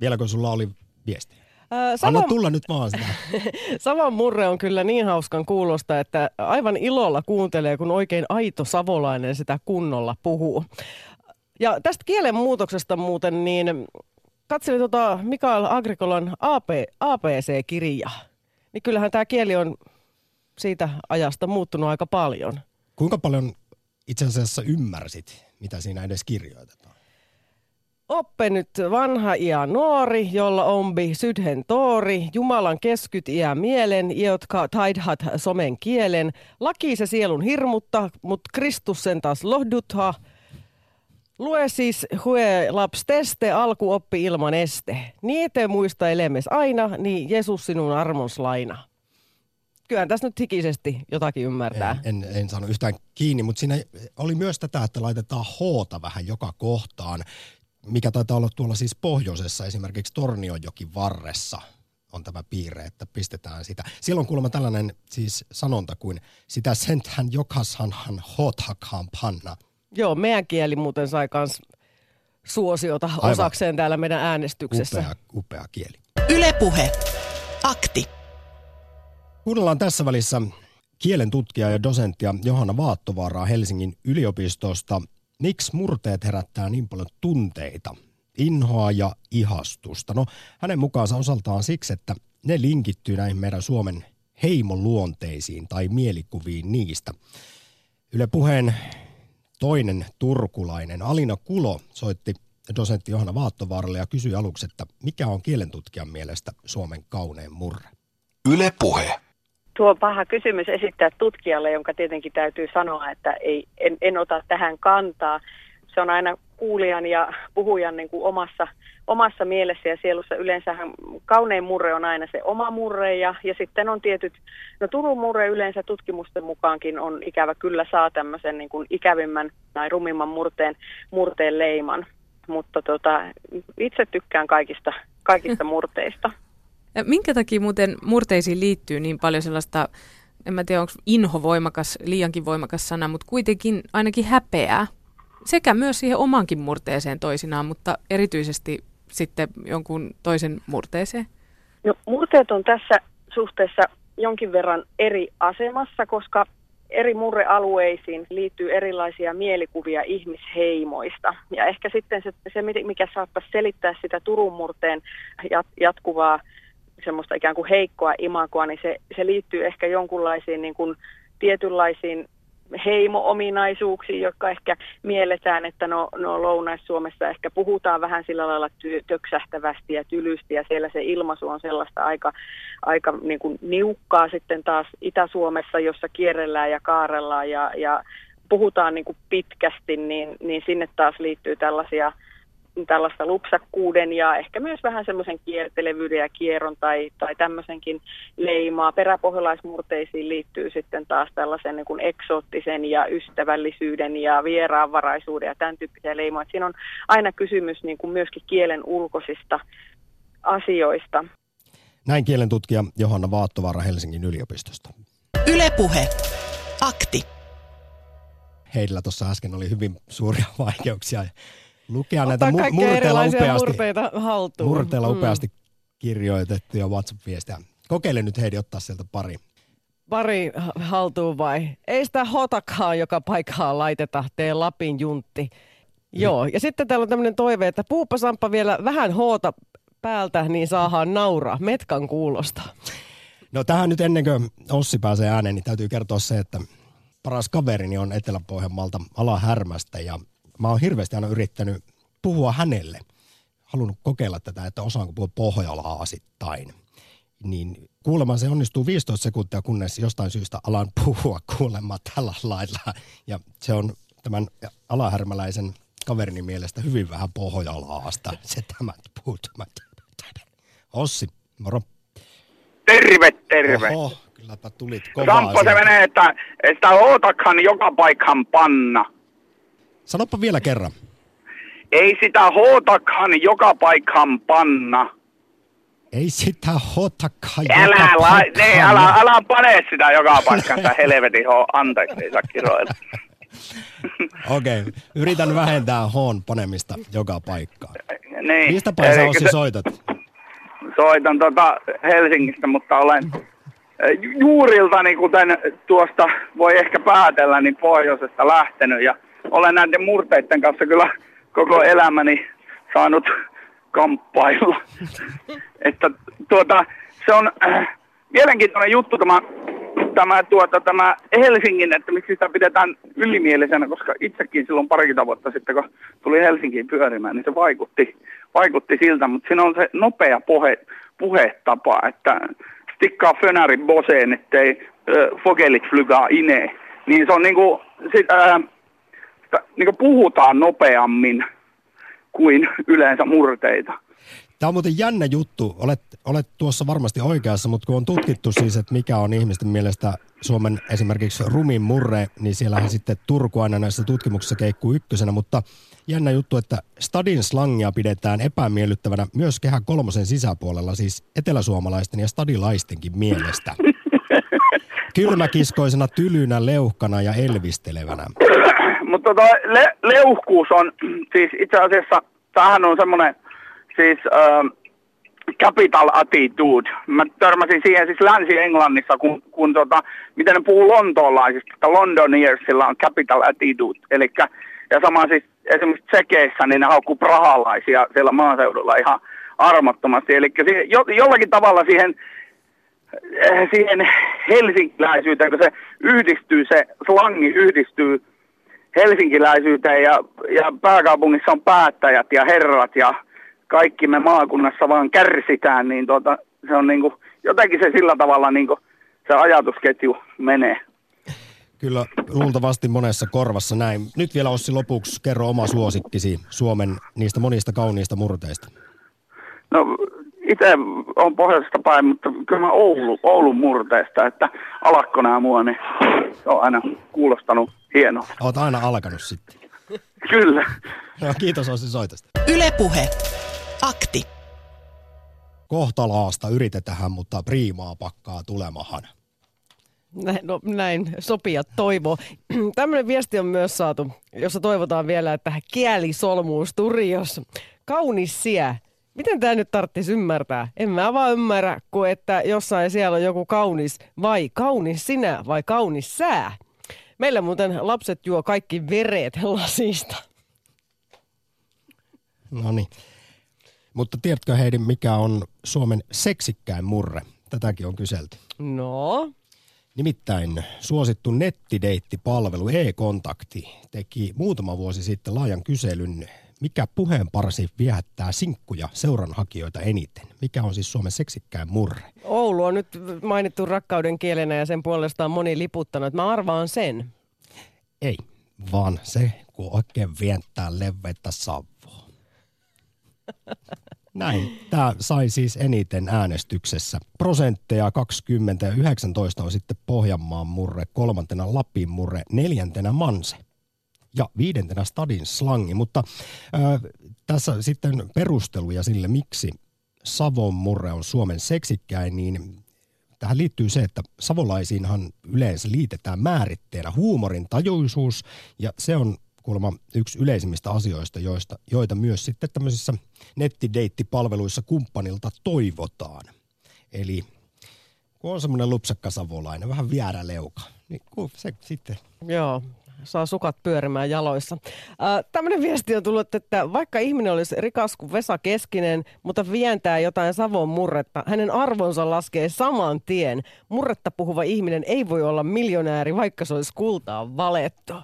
Speaker 4: Vieläkö sulla oli viesti? Äh, Anna tulla nyt vaan sitä. [laughs]
Speaker 3: Savan murre on kyllä niin hauskan kuulosta, että aivan ilolla kuuntelee, kun oikein aito savolainen sitä kunnolla puhuu. Ja tästä kielen muutoksesta muuten, niin katselin tuota Mikael Agrikolan AP, APC-kirjaa. Niin kyllähän tämä kieli on siitä ajasta muuttunut aika paljon.
Speaker 4: Kuinka paljon itse asiassa ymmärsit, mitä siinä edes kirjoitetaan?
Speaker 3: Oppe nyt vanha ja nuori, jolla ombi sydhen toori, Jumalan keskyt iä mielen, jotka taidhat somen kielen. Laki se sielun hirmutta, mut Kristus sen taas lohdutha – Lue siis hue laps teste, alku oppi ilman este. Niitä muista elemes aina, niin Jeesus sinun armons laina. Kyllähän tässä nyt hikisesti jotakin ymmärtää.
Speaker 4: En, en, en saanut yhtään kiinni, mutta siinä oli myös tätä, että laitetaan hoota vähän joka kohtaan, mikä taitaa olla tuolla siis pohjoisessa, esimerkiksi Tornionjokin varressa on tämä piirre, että pistetään sitä. Siellä on kuulemma tällainen siis sanonta kuin sitä senthän jokashanhan hoothakaan panna –
Speaker 3: Joo, meidän kieli muuten sai kans suosiota Aivan. osakseen täällä meidän äänestyksessä.
Speaker 4: Upea, upea kieli.
Speaker 1: Ylepuhe. Akti.
Speaker 4: Kuunnellaan tässä välissä kielen tutkija ja dosenttia Johanna Vaattovaaraa Helsingin yliopistosta. Miksi murteet herättää niin paljon tunteita, inhoa ja ihastusta? No hänen mukaansa osaltaan siksi, että ne linkittyy näihin meidän Suomen heimoluonteisiin tai mielikuviin niistä. Yle puheen toinen turkulainen. Alina Kulo soitti dosentti Johanna Vaattovaaralle ja kysyi aluksi, että mikä on kielentutkijan mielestä Suomen kaunein murre?
Speaker 12: Yle puhe.
Speaker 14: Tuo on paha kysymys esittää tutkijalle, jonka tietenkin täytyy sanoa, että ei, en, en ota tähän kantaa. Se on aina kuulijan ja puhujan niin kuin omassa omassa mielessä ja sielussa yleensähän kaunein murre on aina se oma murre ja, ja sitten on tietyt, no Turun murre yleensä tutkimusten mukaankin on ikävä kyllä saa tämmöisen niin kuin ikävimmän tai rumimman murteen, murteen leiman, mutta tota, itse tykkään kaikista, kaikista [laughs] murteista.
Speaker 12: Minkä takia muuten murteisiin liittyy niin paljon sellaista, en mä tiedä onko inho voimakas, liiankin voimakas sana, mutta kuitenkin ainakin häpeää? Sekä myös siihen omankin murteeseen toisinaan, mutta erityisesti sitten jonkun toisen murteeseen?
Speaker 14: No, murteet on tässä suhteessa jonkin verran eri asemassa, koska eri murrealueisiin liittyy erilaisia mielikuvia ihmisheimoista. Ja ehkä sitten se, se mikä saattaisi selittää sitä Turun murteen jat, jatkuvaa semmoista ikään kuin heikkoa imakoa, niin se, se liittyy ehkä jonkunlaisiin niin kuin tietynlaisiin heimo-ominaisuuksia, jotka ehkä mielletään, että no, no Lounais-Suomessa ehkä puhutaan vähän sillä lailla ty- töksähtävästi ja tylysti ja siellä se ilmaisu on sellaista aika, aika niin kuin niukkaa sitten taas Itä-Suomessa, jossa kierrellään ja kaarellaan ja, ja puhutaan niin kuin pitkästi, niin, niin sinne taas liittyy tällaisia – tällaista lupsakkuuden ja ehkä myös vähän semmoisen kiertelevyyden ja kierron tai, tai tämmöisenkin leimaa. Peräpohjalaismurteisiin liittyy sitten taas tällaisen niin kuin eksoottisen ja ystävällisyyden ja vieraanvaraisuuden ja tämän tyyppisiä leimoja. Siinä on aina kysymys niin kuin myöskin kielen ulkoisista asioista.
Speaker 4: Näin kielen tutkija Johanna Vaattovaara Helsingin yliopistosta.
Speaker 1: Ylepuhe. Akti.
Speaker 4: Heillä tuossa äsken oli hyvin suuria [laughs] vaikeuksia lukea Ottaa näitä mu- murteella upeasti,
Speaker 3: murteita haltuun.
Speaker 4: Mm. upeasti kirjoitettuja WhatsApp-viestejä. Kokeile nyt Heidi ottaa sieltä pari.
Speaker 3: Pari haltuun vai? Ei sitä hotakaan joka paikkaan laiteta, tee Lapin juntti. Joo, ja sitten täällä on tämmöinen toive, että puuppa Samppa vielä vähän hoota päältä, niin saadaan nauraa. Metkan kuulosta.
Speaker 4: No tähän nyt ennen kuin Ossi pääsee ääneen, niin täytyy kertoa se, että paras kaverini on Etelä-Pohjanmaalta Ala Härmästä ja mä oon hirveästi aina yrittänyt puhua hänelle halunnut kokeilla tätä, että osaanko puhua Pohjolaa asittain. Niin kuulemma se onnistuu 15 sekuntia, kunnes jostain syystä alan [laughs] puhua kuulemma tällä lailla. Ja se on tämän alahärmäläisen kaverini mielestä hyvin vähän Pohjolaasta. [laughs] Se tämä puhutumat. Ossi, moro.
Speaker 15: Terve, terve.
Speaker 4: Oho, kylläpä tulit kovaa.
Speaker 15: Sampo se menee, että sitä hootakhan joka paikkaan panna.
Speaker 4: Sanoppa vielä kerran.
Speaker 15: Ei sitä hootakhan joka paikkaan panna.
Speaker 4: Ei sitä hotakaan
Speaker 15: Älä,
Speaker 4: joka
Speaker 15: la, ne, älä, älä pane sitä joka paikkaan, sitä helvetin hoo. Anteeksi, ei saa kiroilla. [laughs]
Speaker 4: Okei, okay. yritän vähentää hoon panemista joka paikkaan.
Speaker 15: Niin.
Speaker 4: Mistä päin sä Ossi
Speaker 15: se-
Speaker 4: soitat?
Speaker 15: soitan tota Helsingistä, mutta olen eh, ju- juuriltani, kuten tuosta voi ehkä päätellä, niin pohjoisesta lähtenyt. Ja olen näiden murteiden kanssa kyllä koko elämäni saanut kamppailla. [laughs] että tuota, se on äh, mielenkiintoinen juttu tämä, tämä, tuota, tämä Helsingin, että miksi sitä pidetään ylimielisenä, koska itsekin silloin parikymmentä vuotta sitten, kun tuli Helsinkiin pyörimään, niin se vaikutti, vaikutti siltä, mutta siinä on se nopea puhe, puhetapa, että stikkaa fönäri boseen, ettei äh, fogelit flygaa ine. Niin se on niinku, sit, äh, sitä, niinku puhutaan nopeammin kuin yleensä murteita.
Speaker 4: Tämä on muuten jännä juttu. Olet, olet tuossa varmasti oikeassa, mutta kun on tutkittu siis, että mikä on ihmisten mielestä Suomen esimerkiksi rumin murre, niin siellähän sitten Turku aina näissä tutkimuksissa keikkuu ykkösenä, mutta jännä juttu, että stadin slangia pidetään epämiellyttävänä myös kehä kolmosen sisäpuolella, siis eteläsuomalaisten ja stadilaistenkin mielestä. [laughs] Kylmäkiskoisena, tylynä, leuhkana ja elvistelevänä.
Speaker 15: Mutta tota, le- leuhkuus on siis itse asiassa, tämähän on semmoinen siis äh, capital attitude. Mä törmäsin siihen siis Länsi-Englannissa, kun, kun tota, miten ne puhuu lontoolaisista, että Londoniersilla on capital attitude. Elikkä, ja sama siis esimerkiksi Tsekeissä, niin ne haukkuu prahalaisia siellä maaseudulla ihan armottomasti. Eli jo, jollakin tavalla siihen siihen helsinkiläisyyteen, kun se yhdistyy, se slangi yhdistyy helsinkiläisyyteen ja, ja pääkaupungissa on päättäjät ja herrat ja kaikki me maakunnassa vaan kärsitään, niin tota, se on niinku, jotenkin se sillä tavalla niinku, se ajatusketju menee.
Speaker 4: Kyllä luultavasti monessa korvassa näin. Nyt vielä Ossi lopuksi kerro oma suosikkisi Suomen niistä monista kauniista murteista.
Speaker 15: No itse on pohjoisesta päin, mutta kyllä mä Oulu, Oulun murteesta, että alakkona mua, niin se on aina kuulostanut hienolta.
Speaker 4: Olet aina alkanut sitten.
Speaker 15: Kyllä.
Speaker 4: No, kiitos Ossi soitosta.
Speaker 1: Ylepuhe. Akti.
Speaker 4: Kohtalaasta yritetään, mutta priimaa pakkaa tulemahan.
Speaker 3: Näin, no, näin sopia toivoo. Tämmöinen viesti on myös saatu, jossa toivotaan vielä, että kieli solmuu studiossa. Kaunis siä. Miten tämä nyt tarvitsisi ymmärtää? En mä vaan ymmärrä, kun että jossain siellä on joku kaunis vai kaunis sinä vai kaunis sää. Meillä muuten lapset juo kaikki vereet [laughs] lasista.
Speaker 4: No niin. Mutta tiedätkö Heidi, mikä on Suomen seksikkäin murre? Tätäkin on kyselty.
Speaker 3: No,
Speaker 4: Nimittäin suosittu nettideittipalvelu e-kontakti teki muutama vuosi sitten laajan kyselyn, mikä puheenparsi viehättää sinkkuja seuranhakijoita eniten. Mikä on siis Suomen seksikkäin murre?
Speaker 3: Oulu on nyt mainittu rakkauden kielenä ja sen puolesta on moni liputtanut. Mä arvaan sen.
Speaker 4: Ei, vaan se, kun oikein vientää leveitä savua. [laughs] Näin. Tämä sai siis eniten äänestyksessä. Prosentteja 20 ja 19 on sitten Pohjanmaan murre, kolmantena Lapin murre, neljäntenä Manse ja viidentenä Stadin slangi. Mutta äh, tässä sitten perusteluja sille, miksi Savon murre on Suomen seksikkäin, niin tähän liittyy se, että savolaisiinhan yleensä liitetään määritteenä huumorin tajuisuus, ja se on kuulemma yksi yleisimmistä asioista, joista, joita myös sitten tämmöisissä nettideittipalveluissa kumppanilta toivotaan. Eli kun on semmoinen lupsakka savolainen, vähän vierä leuka, niin se sitten
Speaker 3: Joo, saa sukat pyörimään jaloissa. Äh, Tämmöinen viesti on tullut, että vaikka ihminen olisi rikas kuin Vesa Keskinen, mutta vientää jotain Savon murretta, hänen arvonsa laskee saman tien. Murretta puhuva ihminen ei voi olla miljonääri, vaikka se olisi kultaa valettu.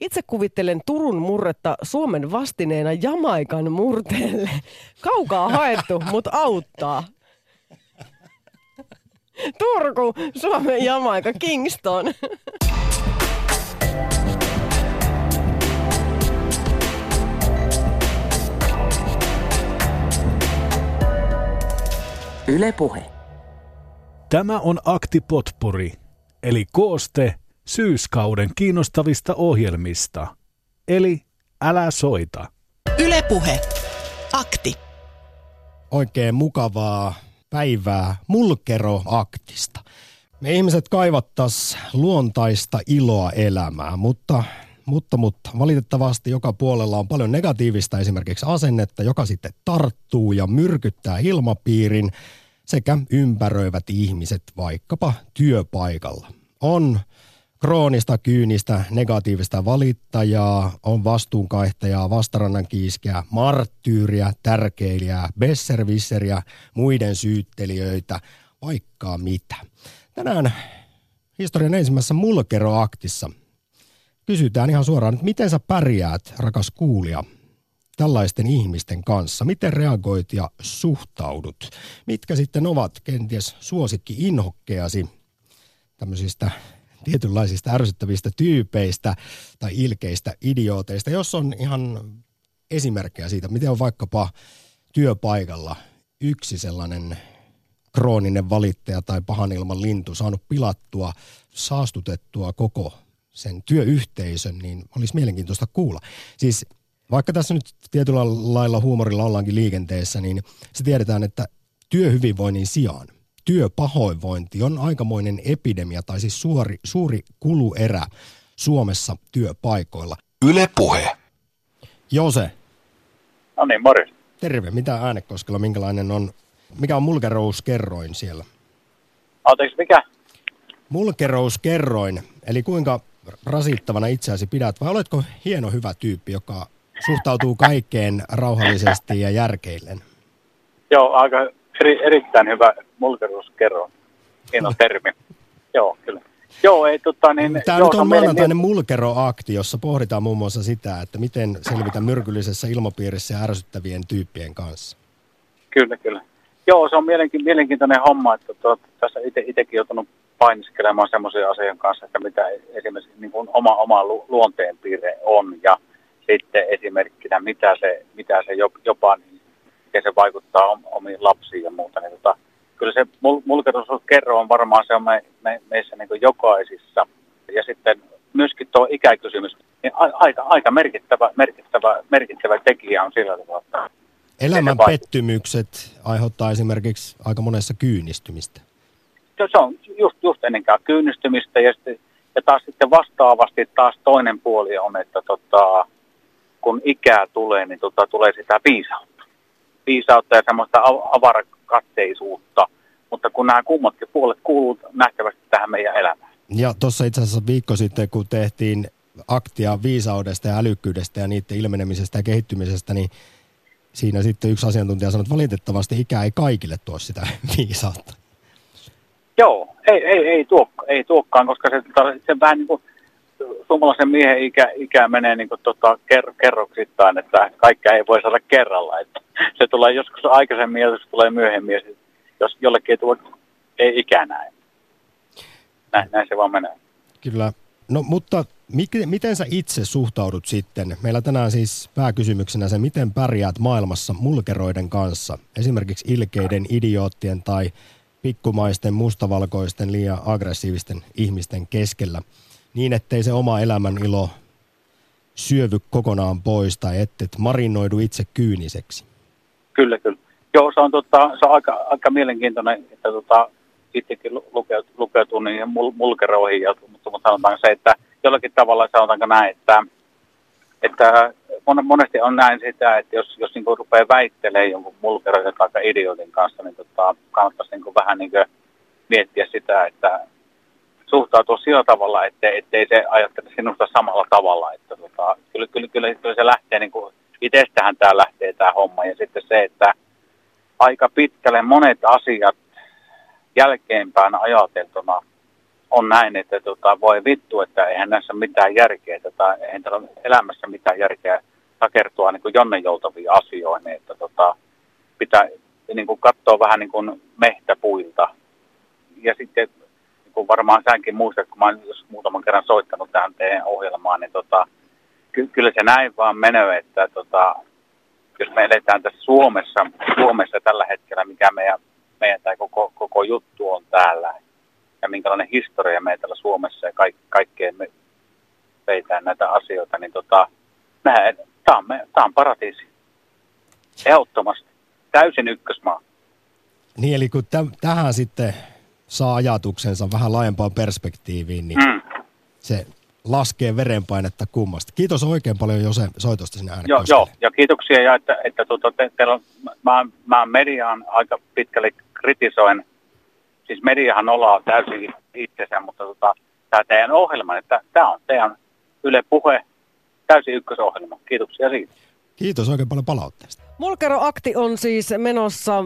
Speaker 3: Itse kuvittelen Turun murretta Suomen vastineena Jamaikan murteelle. Kaukaa haettu, mutta auttaa. Turku, Suomen Jamaika, Kingston.
Speaker 1: Yle Puhe.
Speaker 2: Tämä on Akti Potpuri, eli kooste syyskauden kiinnostavista ohjelmista. Eli älä soita.
Speaker 1: Yle Puhe. Akti.
Speaker 4: Oikein mukavaa päivää mulkeroaktista. Me ihmiset kaivattas luontaista iloa elämään, mutta, mutta, mutta valitettavasti joka puolella on paljon negatiivista esimerkiksi asennetta, joka sitten tarttuu ja myrkyttää ilmapiirin sekä ympäröivät ihmiset vaikkapa työpaikalla. On kroonista, kyynistä, negatiivista valittajaa, on vastuunkaihtajaa, vastarannan kiiskeä, marttyyriä, tärkeilijää, besservisseriä, muiden syyttelijöitä, vaikka mitä. Tänään historian ensimmäisessä mulkeroaktissa kysytään ihan suoraan, että miten sä pärjäät, rakas kuulija, tällaisten ihmisten kanssa? Miten reagoit ja suhtaudut? Mitkä sitten ovat kenties suosikki inhokkeasi tämmöisistä tietynlaisista ärsyttävistä tyypeistä tai ilkeistä idiooteista, jos on ihan esimerkkejä siitä, miten on vaikkapa työpaikalla yksi sellainen krooninen valittaja tai pahan ilman lintu saanut pilattua, saastutettua koko sen työyhteisön, niin olisi mielenkiintoista kuulla. Siis vaikka tässä nyt tietyllä lailla huumorilla ollaankin liikenteessä, niin se tiedetään, että työhyvinvoinnin sijaan – työpahoinvointi on aikamoinen epidemia tai siis suuri, suuri kuluerä Suomessa työpaikoilla.
Speaker 1: Yle Puhe.
Speaker 4: Jose.
Speaker 16: No niin, morjens.
Speaker 4: Terve. Mitä Äänekoskella, minkälainen on, mikä on mulkerouskerroin siellä?
Speaker 16: Anteeksi, mikä?
Speaker 4: Mulkerouskerroin, eli kuinka rasittavana itseäsi pidät, vai oletko hieno hyvä tyyppi, joka suhtautuu kaikkeen rauhallisesti ja järkeillen?
Speaker 16: Joo, aika eri, erittäin hyvä mulkeruskerro. Hieno termi. Joo, kyllä. Joo, ei tota niin...
Speaker 4: Tämä joo, nyt on maanantainen mulkeroakti, jossa pohditaan muun muassa sitä, että miten selvitä myrkyllisessä ilmapiirissä ja ärsyttävien tyyppien kanssa.
Speaker 16: Kyllä, kyllä. Joo, se on mielenki- mielenkiintoinen homma, että tuota, tässä itse, itsekin joutunut painiskelemaan semmoisia asioiden kanssa, että mitä esimerkiksi niin kuin oma, oma lu- luonteenpiirre on ja sitten esimerkkinä, mitä se, mitä se jopa niin miten se vaikuttaa omiin lapsiin ja muuta. Niin tota, kyllä se mul- kerro on varmaan se on me, me, meissä niin jokaisissa. Ja sitten myöskin tuo ikäkysymys, niin a, aika, aika merkittävä, merkittävä, merkittävä tekijä on sillä tavalla.
Speaker 4: Elämän pettymykset aiheuttaa esimerkiksi aika monessa kyynistymistä.
Speaker 16: Se on just, just ennenkään kyynistymistä ja, sitten, ja taas sitten vastaavasti taas toinen puoli on, että tota, kun ikää tulee, niin tota, tulee sitä viisautta viisautta ja semmoista avarakatteisuutta, mutta kun nämä kummatkin puolet kuuluvat nähtävästi tähän meidän elämään.
Speaker 4: Ja tuossa itse asiassa viikko sitten, kun tehtiin aktia viisaudesta ja älykkyydestä ja niiden ilmenemisestä ja kehittymisestä, niin siinä sitten yksi asiantuntija sanoi, että valitettavasti ikä ei kaikille tuo sitä [laughs] viisautta.
Speaker 16: Joo, ei, ei, ei, tuo, ei tuokkaan, koska se, se vähän niin kuin suomalaisen miehen ikä, ikä menee niin tota, ker, kerroksittain, että kaikkea ei voi saada kerralla. Että se tulee joskus aikaisemmin ja joskus tulee myöhemmin, jos jollekin ei tule ei ikää näin. näin. Näin se vaan menee.
Speaker 4: Kyllä. No mutta miten, miten sä itse suhtaudut sitten? Meillä tänään siis pääkysymyksenä se, miten pärjäät maailmassa mulkeroiden kanssa, esimerkiksi ilkeiden, idioottien tai pikkumaisten, mustavalkoisten, liian aggressiivisten ihmisten keskellä – niin, ettei se oma elämän ilo syövy kokonaan pois tai et, et marinoidu itse kyyniseksi.
Speaker 16: Kyllä, kyllä. Joo, se on, tota, se on aika, aika mielenkiintoinen, että tota, itsekin lukeutun, lukeutun niihin mul, mulkeroihin, mutta, mutta sanotaan se, että jollakin tavalla sanotaanko näin, että, että monesti on näin sitä, että jos, jos niin rupeaa väittelemään jonkun mulkeroisen tai idiotin kanssa, niin tota, kannattaisi niin vähän niin miettiä sitä, että suhtautua sillä tavalla, ettei, ettei se ajattele sinusta samalla tavalla. Että tota, kyllä, kyllä, kyllä, kyllä se lähtee, niin kuin, itsestähän tämä lähtee tämä homma. Ja sitten se, että aika pitkälle monet asiat jälkeenpäin ajateltuna on näin, että tota, voi vittu, että eihän näissä mitään järkeä, tai eihän täällä elämässä mitään järkeä takertua niin kuin jonnenjoutaviin asioihin, että tota, pitää niin kuin katsoa vähän niin kuin mehtäpuilta. Ja sitten kuin varmaan säkin muistat, kun mä olen muutaman kerran soittanut tähän teidän ohjelmaan, niin tota, ky- kyllä se näin vaan menee, että tota, jos me eletään tässä Suomessa, Suomessa tällä hetkellä, mikä meidän, meidän tämä koko, koko juttu on täällä, ja minkälainen historia meillä täällä Suomessa ja kaik, kaikkeen me peitään näitä asioita, niin tota, tämä on, on paratiisi. Ehdottomasti. Täysin ykkösmaa.
Speaker 4: Niin, eli kun täm, tähän sitten saa ajatuksensa vähän laajempaan perspektiiviin, niin mm. se laskee verenpainetta kummasta. Kiitos oikein paljon Jose soitosta sinne
Speaker 16: Joo, joo, ja kiitoksia, ja että, että tuota, te, te on, mä, mä mediaan aika pitkälle kritisoin, siis mediahan ollaan täysin itsensä, mutta tota, tämä teidän ohjelma, että tämä on teidän Yle Puhe täysin ykkösohjelma. Kiitoksia siitä.
Speaker 4: Kiitos oikein paljon palautteesta.
Speaker 3: Mulkero-akti on siis menossa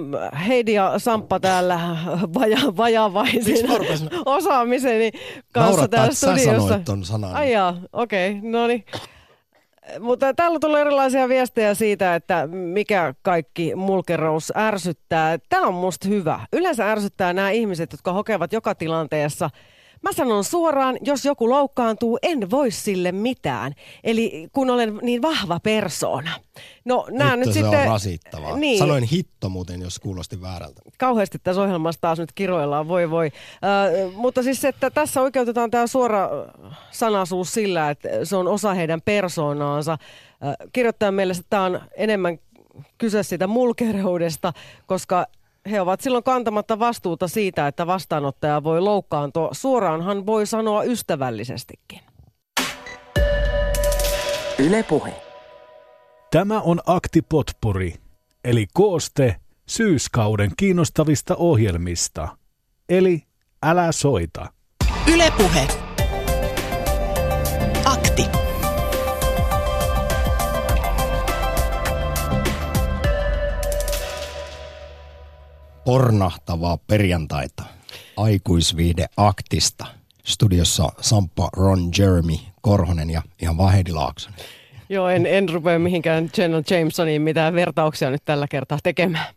Speaker 3: Heidi ja Samppa täällä vaja, vajavaisen osaamiseni kanssa täällä studiossa. Sä
Speaker 4: ton sanan.
Speaker 3: Ai okei, okay, no niin. Mutta täällä tulee erilaisia viestejä siitä, että mikä kaikki mulkerous ärsyttää. Tämä on musta hyvä. Yleensä ärsyttää nämä ihmiset, jotka hokevat joka tilanteessa – Mä sanon suoraan, jos joku loukkaantuu, en voi sille mitään. Eli kun olen niin vahva persoona.
Speaker 4: No, nää nyt se sitten... on rasittavaa. Niin. Sanoin hitto muuten, jos kuulosti väärältä.
Speaker 3: Kauheasti tässä ohjelmassa taas nyt kiroillaan, voi voi. Äh, mutta siis, että tässä oikeutetaan tämä suora sanaisuus sillä, että se on osa heidän persoonaansa. Äh, kirjoittajan mielestä tämä on enemmän kyse siitä mulkereudesta, koska he ovat silloin kantamatta vastuuta siitä, että vastaanottaja voi loukkaantua. Suoraanhan voi sanoa ystävällisestikin.
Speaker 1: Ylepuhe.
Speaker 2: Tämä on Akti Potpuri, eli kooste syyskauden kiinnostavista ohjelmista. Eli älä soita.
Speaker 1: Ylepuhe.
Speaker 4: Pornahtavaa perjantaita aikuisviihde aktista. Studiossa Sampa, Ron, Jeremy, Korhonen ja ihan vaan Heidi Laaksonen.
Speaker 3: Joo, en, en rupea mihinkään General Jamesoniin mitään vertauksia nyt tällä kertaa tekemään.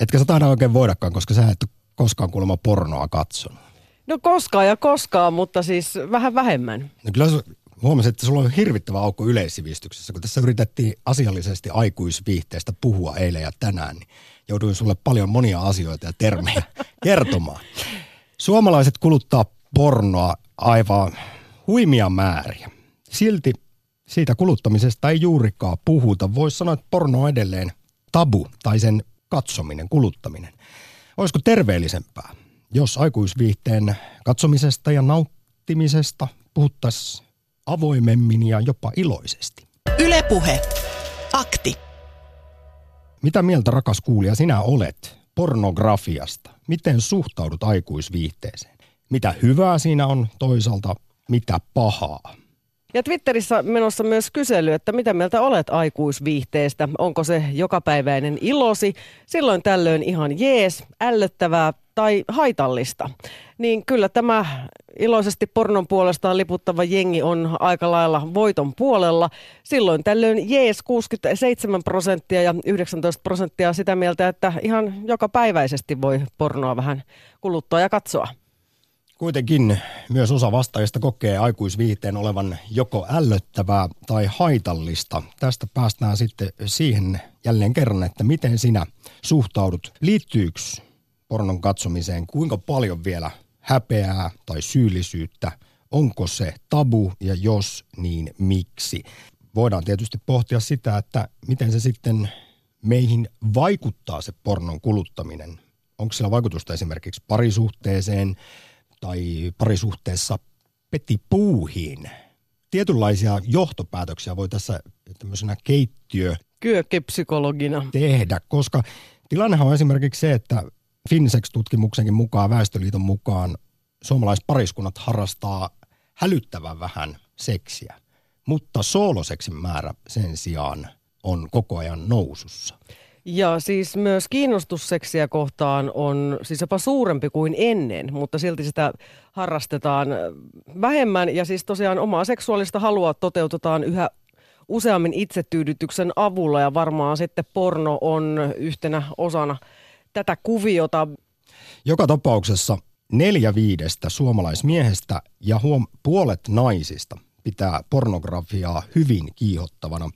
Speaker 4: Etkä sä taida oikein voidakaan, koska sä et koskaan kuulemma pornoa katsonut.
Speaker 3: No koskaan ja koskaan, mutta siis vähän vähemmän.
Speaker 4: No kyllä huomasin, että sulla on hirvittävä aukko yleissivistyksessä, kun tässä yritettiin asiallisesti aikuisviihteestä puhua eilen ja tänään, niin jouduin sulle paljon monia asioita ja termejä [laughs] kertomaan. Suomalaiset kuluttaa pornoa aivan huimia määriä. Silti siitä kuluttamisesta ei juurikaan puhuta. Voisi sanoa, että porno on edelleen tabu tai sen katsominen, kuluttaminen. Olisiko terveellisempää, jos aikuisviihteen katsomisesta ja nauttimisesta puhuttaisiin avoimemmin ja jopa iloisesti?
Speaker 1: Ylepuhe. Akti.
Speaker 4: Mitä mieltä rakas kuulija sinä olet pornografiasta? Miten suhtaudut aikuisviihteeseen? Mitä hyvää siinä on toisaalta, mitä pahaa?
Speaker 3: Ja Twitterissä menossa myös kysely, että mitä mieltä olet aikuisviihteestä? Onko se jokapäiväinen ilosi? Silloin tällöin ihan jees, ällöttävää tai haitallista. Niin kyllä tämä iloisesti pornon puolestaan liputtava jengi on aika lailla voiton puolella. Silloin tällöin jees 67 prosenttia ja 19 prosenttia sitä mieltä, että ihan joka päiväisesti voi pornoa vähän kuluttaa ja katsoa.
Speaker 4: Kuitenkin myös osa vastaajista kokee aikuisviihteen olevan joko ällöttävää tai haitallista. Tästä päästään sitten siihen jälleen kerran, että miten sinä suhtaudut. Liittyykö pornon katsomiseen kuinka paljon vielä häpeää tai syyllisyyttä? Onko se tabu ja jos, niin miksi? Voidaan tietysti pohtia sitä, että miten se sitten meihin vaikuttaa se pornon kuluttaminen. Onko sillä vaikutusta esimerkiksi parisuhteeseen tai parisuhteessa petipuuhiin? Tietynlaisia johtopäätöksiä voi tässä tämmöisenä keittiö
Speaker 3: Kyökkipsykologina
Speaker 4: tehdä, koska tilannehan on esimerkiksi se, että Finsex-tutkimuksenkin mukaan, Väestöliiton mukaan, suomalaispariskunnat harrastaa hälyttävän vähän seksiä, mutta sooloseksin määrä sen sijaan on koko ajan nousussa.
Speaker 3: Ja siis myös kiinnostus seksiä kohtaan on siis jopa suurempi kuin ennen, mutta silti sitä harrastetaan vähemmän. Ja siis tosiaan omaa seksuaalista halua toteutetaan yhä useammin itsetyydytyksen avulla ja varmaan sitten porno on yhtenä osana tätä kuviota.
Speaker 4: Joka tapauksessa neljä viidestä suomalaismiehestä ja huom- puolet naisista pitää pornografiaa hyvin kiihottavana.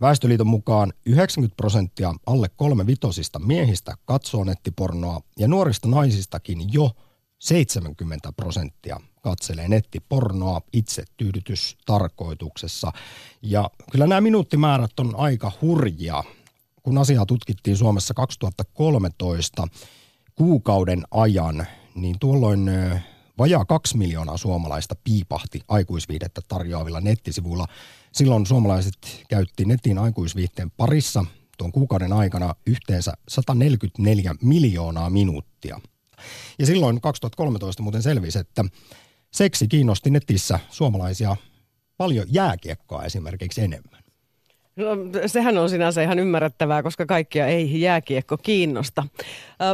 Speaker 4: Väestöliiton mukaan 90 prosenttia alle kolme vitosista miehistä katsoo nettipornoa ja nuorista naisistakin jo 70 prosenttia katselee nettipornoa itse tyydytystarkoituksessa. Ja kyllä nämä minuuttimäärät on aika hurjia. Kun asiaa tutkittiin Suomessa 2013 kuukauden ajan, niin tuolloin vajaa kaksi miljoonaa suomalaista piipahti aikuisviihdettä tarjoavilla nettisivuilla. Silloin suomalaiset käytti netin aikuisviihteen parissa tuon kuukauden aikana yhteensä 144 miljoonaa minuuttia. Ja silloin 2013 muuten selvisi, että seksi kiinnosti netissä suomalaisia paljon jääkiekkoa esimerkiksi enemmän.
Speaker 3: No, sehän on sinänsä ihan ymmärrettävää, koska kaikkia ei jääkiekko kiinnosta.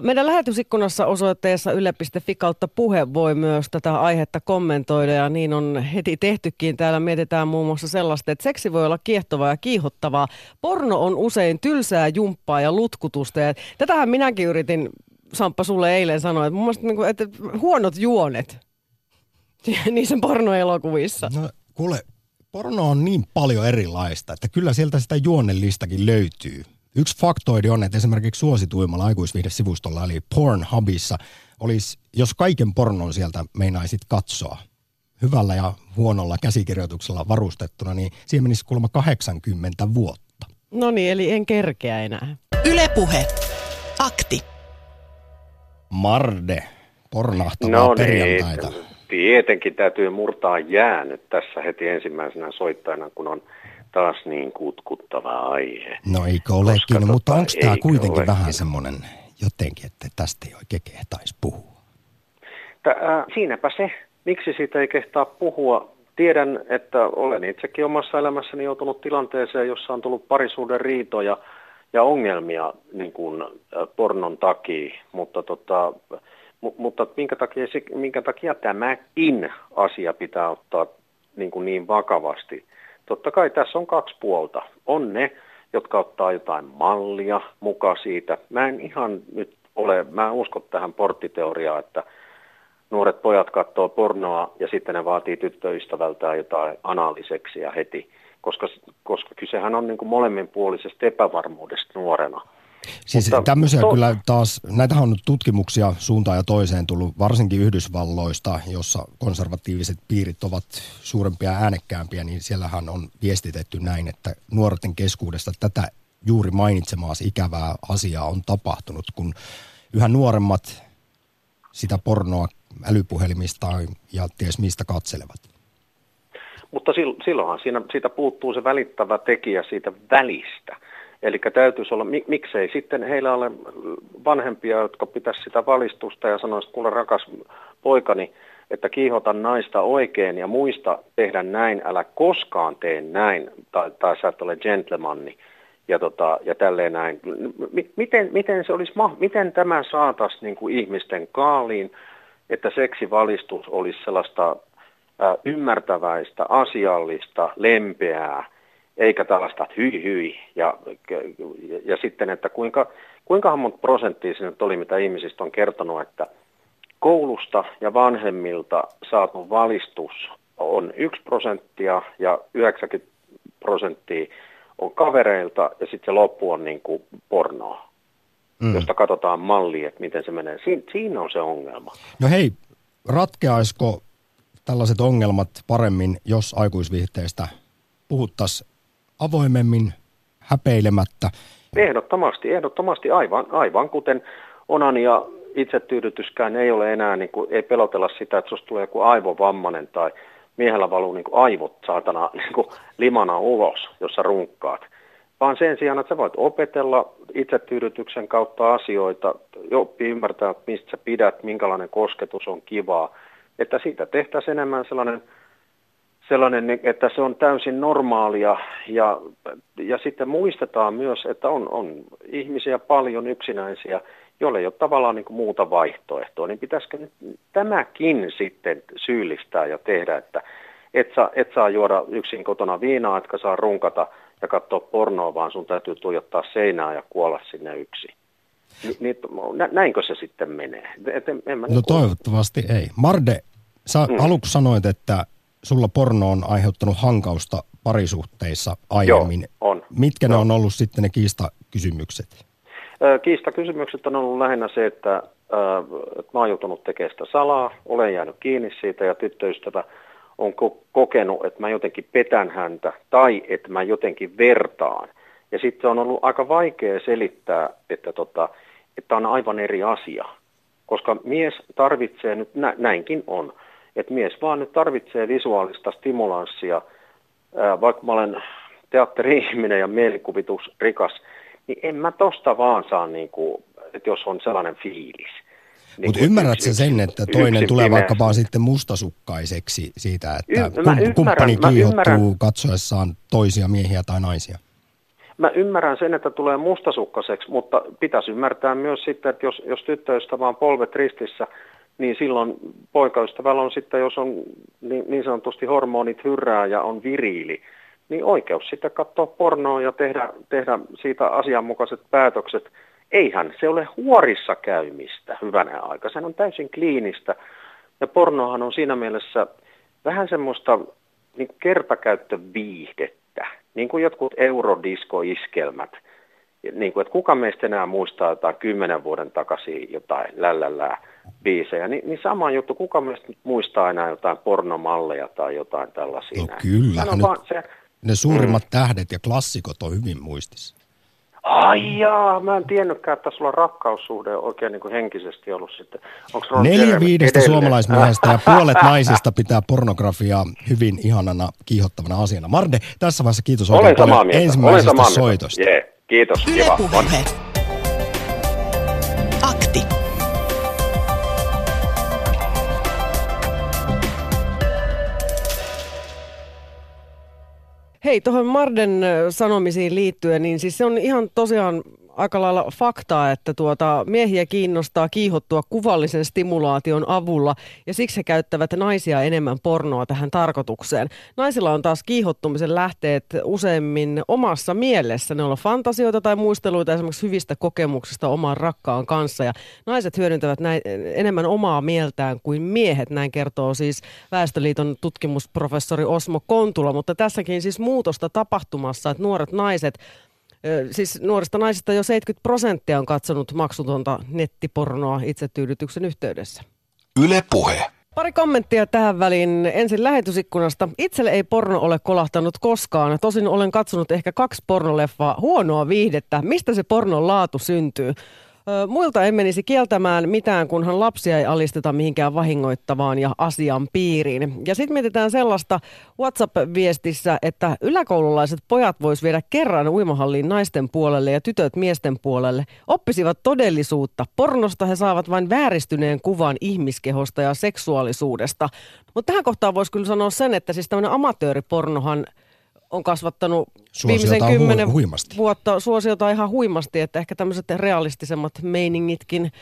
Speaker 3: Meidän lähetysikkunassa osoitteessa yle.fi kautta puhe voi myös tätä aihetta kommentoida ja niin on heti tehtykin. Täällä mietitään muun muassa sellaista, että seksi voi olla kiehtovaa ja kiihottavaa. Porno on usein tylsää jumppaa ja lutkutusta ja tätähän minäkin yritin Samppa sulle eilen sanoa, että mun mielestä niin kuin, että huonot juonet [laughs] niissä pornoelokuvissa.
Speaker 4: No kuule, porno on niin paljon erilaista, että kyllä sieltä sitä juonnellistakin löytyy. Yksi faktoidi on, että esimerkiksi suosituimmalla aikuisviihdesivustolla eli Pornhubissa olisi, jos kaiken pornon sieltä meinaisit katsoa, hyvällä ja huonolla käsikirjoituksella varustettuna, niin siihen menisi kuulemma 80 vuotta.
Speaker 3: No niin, eli en kerkeä enää.
Speaker 1: Ylepuhe. Akti.
Speaker 4: Marde, pornahtavaa no niin, perjantaita.
Speaker 10: Tietenkin täytyy murtaa jäänyt tässä heti ensimmäisenä soittajana, kun on taas niin kutkuttava aihe.
Speaker 4: No eikö olekin, Koska, no, mutta onko tämä kuitenkin olekin. vähän semmoinen jotenkin, että tästä ei oikein kehtaisi puhua?
Speaker 10: Tää, äh, siinäpä se. Miksi siitä ei kehtaa puhua? Tiedän, että olen itsekin omassa elämässäni joutunut tilanteeseen, jossa on tullut parisuuden riitoja ja ongelmia niin kuin, äh, pornon takia, mutta tota, mutta minkä takia, minkä takia tämäkin asia pitää ottaa niin, kuin niin vakavasti? Totta kai tässä on kaksi puolta. On ne, jotka ottaa jotain mallia mukaan siitä. Mä en ihan nyt ole, mä en usko tähän porttiteoriaan, että nuoret pojat katsoo pornoa ja sitten ne vaatii tyttöystävältään jotain analyseksiä heti, koska, koska kysehän on niin kuin molemminpuolisesta epävarmuudesta nuorena.
Speaker 4: Siis Mutta tämmöisiä to... kyllä taas, näitähän on tutkimuksia suuntaan ja toiseen tullut, varsinkin Yhdysvalloista, jossa konservatiiviset piirit ovat suurempia ja äänekkäämpiä, niin siellähän on viestitetty näin, että nuorten keskuudesta tätä juuri mainitsemaasi ikävää asiaa on tapahtunut, kun yhä nuoremmat sitä pornoa älypuhelimistaan ja ties mistä katselevat.
Speaker 10: Mutta silloinhan siinä, siitä puuttuu se välittävä tekijä siitä välistä. Eli täytyisi olla, miksei sitten heillä ole vanhempia, jotka pitäisi sitä valistusta ja sanoisi, kuule rakas poikani, että kiihota naista oikein ja muista tehdä näin, älä koskaan tee näin, tai, tai sä et ole gentlemani ja, tota, ja tälleen näin. Miten, miten, se olisi, miten tämä saataisiin niin kuin ihmisten kaaliin, että seksivalistus olisi sellaista ä, ymmärtäväistä, asiallista, lempeää, eikä tällaista hyi hyi. Ja, ja, ja sitten, että kuinka, kuinka monta prosenttia se nyt oli, mitä ihmisistä on kertonut, että koulusta ja vanhemmilta saatu valistus on 1 prosenttia ja 90 prosenttia on kavereilta ja sitten se loppu on niin kuin pornoa, mm. josta katsotaan mallia, että miten se menee. Siin, siinä on se ongelma.
Speaker 4: No hei, ratkeaisiko tällaiset ongelmat paremmin, jos aikuisviihteistä puhuttaisiin avoimemmin, häpeilemättä.
Speaker 10: Ehdottomasti, ehdottomasti aivan, aivan kuten onani ja itsetyydytyskään ei ole enää, niin kuin, ei pelotella sitä, että susta tulee joku aivovammainen tai miehellä valuu niin kuin aivot saatana [laughs] niin kuin limana ulos, jossa runkkaat. Vaan sen sijaan, että sä voit opetella itsetyydytyksen kautta asioita, oppii ymmärtää, mistä sä pidät, minkälainen kosketus on kivaa, että siitä tehtäisiin enemmän sellainen sellainen, että se on täysin normaalia ja, ja sitten muistetaan myös, että on, on ihmisiä paljon yksinäisiä, joille ei ole tavallaan niin kuin muuta vaihtoehtoa, niin pitäisikö nyt tämäkin sitten syyllistää ja tehdä, että et saa, et saa juoda yksin kotona viinaa, etkä saa runkata ja katsoa pornoa, vaan sun täytyy tuijottaa seinää ja kuolla sinne yksin. Ni, niin, näinkö se sitten menee? Et en, en
Speaker 4: no niin toivottavasti ei. Marde, sä mm. aluksi sanoit, että sulla porno on aiheuttanut hankausta parisuhteissa aiemmin.
Speaker 10: Joo, on.
Speaker 4: Mitkä Joo. ne on ollut sitten ne kiistakysymykset?
Speaker 10: Kiistakysymykset on ollut lähinnä se, että, että mä oon joutunut tekemään sitä salaa, olen jäänyt kiinni siitä ja tyttöystävä on kokenut, että mä jotenkin petän häntä tai että mä jotenkin vertaan. Ja sitten on ollut aika vaikea selittää, että, tota, että on aivan eri asia. Koska mies tarvitsee nyt, nä, näinkin on, että mies vaan nyt tarvitsee visuaalista stimulanssia, vaikka mä olen teatteri-ihminen ja mielikuvitusrikas, niin en mä tosta vaan saa, niin kuin, että jos on sellainen fiilis.
Speaker 4: Niin Mutta ymmärrätkö sen, että toinen tulee vaikka vaan sitten mustasukkaiseksi siitä, että y- ymmärrän, kumppani kiihottuu katsoessaan toisia miehiä tai naisia?
Speaker 10: Mä ymmärrän sen, että tulee mustasukkaiseksi, mutta pitäisi ymmärtää myös sitten, että jos, jos tyttöystävä on polvet ristissä, niin silloin poikaystävällä on sitten, jos on niin, niin sanotusti hormonit hyrrää ja on viriili, niin oikeus sitten katsoa pornoa ja tehdä, tehdä siitä asianmukaiset päätökset. Eihän se ole huorissa käymistä hyvänä aika, se on täysin kliinistä. Ja pornohan on siinä mielessä vähän semmoista niin kertakäyttöviihdettä, niin kuin jotkut eurodiskoiskelmät. Niin kuin, että kuka meistä enää muistaa jotain kymmenen vuoden takaisin jotain lällällää biisejä, niin, niin sama juttu, kuka meistä muistaa enää jotain pornomalleja tai jotain tällaisia.
Speaker 4: No kyllä, ne, vaan, se, ne suurimmat mm. tähdet ja klassikot on hyvin muistissa.
Speaker 10: Ai jaa, mä en tiennytkään, että sulla rakkaussuhde on oikein niin kuin henkisesti ollut sitten.
Speaker 4: Onko Neljä viidestä suomalaismiehestä ja puolet [laughs] naisista pitää pornografiaa hyvin ihanana, kiihottavana asiana. Marde, tässä vaiheessa kiitos
Speaker 10: oikein Olen paljon
Speaker 4: ensimmäisestä Olen soitosta.
Speaker 10: Yeah. Kiitos, kiva.
Speaker 1: Akti.
Speaker 3: Hei, tuohon Marden sanomisiin liittyen, niin siis se on ihan tosiaan aika lailla faktaa, että tuota, miehiä kiinnostaa kiihottua kuvallisen stimulaation avulla ja siksi he käyttävät naisia enemmän pornoa tähän tarkoitukseen. Naisilla on taas kiihottumisen lähteet useimmin omassa mielessä. Ne on fantasioita tai muisteluita esimerkiksi hyvistä kokemuksista oman rakkaan kanssa ja naiset hyödyntävät näin, enemmän omaa mieltään kuin miehet, näin kertoo siis Väestöliiton tutkimusprofessori Osmo Kontula, mutta tässäkin siis muutosta tapahtumassa, että nuoret naiset Siis nuorista naisista jo 70 prosenttia on katsonut maksutonta nettipornoa itsetyydytyksen yhteydessä.
Speaker 1: Yle Puhe.
Speaker 3: Pari kommenttia tähän väliin. Ensin lähetysikkunasta. Itselle ei porno ole kolahtanut koskaan. Tosin olen katsonut ehkä kaksi pornoleffaa huonoa viihdettä. Mistä se pornon laatu syntyy? Muilta en menisi kieltämään mitään, kunhan lapsia ei alisteta mihinkään vahingoittavaan ja asian piiriin. Ja sitten mietitään sellaista WhatsApp-viestissä, että yläkoululaiset pojat vois viedä kerran uimahalliin naisten puolelle ja tytöt miesten puolelle. Oppisivat todellisuutta. Pornosta he saavat vain vääristyneen kuvan ihmiskehosta ja seksuaalisuudesta. Mutta tähän kohtaan voisi kyllä sanoa sen, että siis tämmöinen amatööripornohan – on kasvattanut suosiota viimeisen kymmenen hu- vuotta suosiota ihan huimasti, että ehkä tämmöiset realistisemmat meiningitkin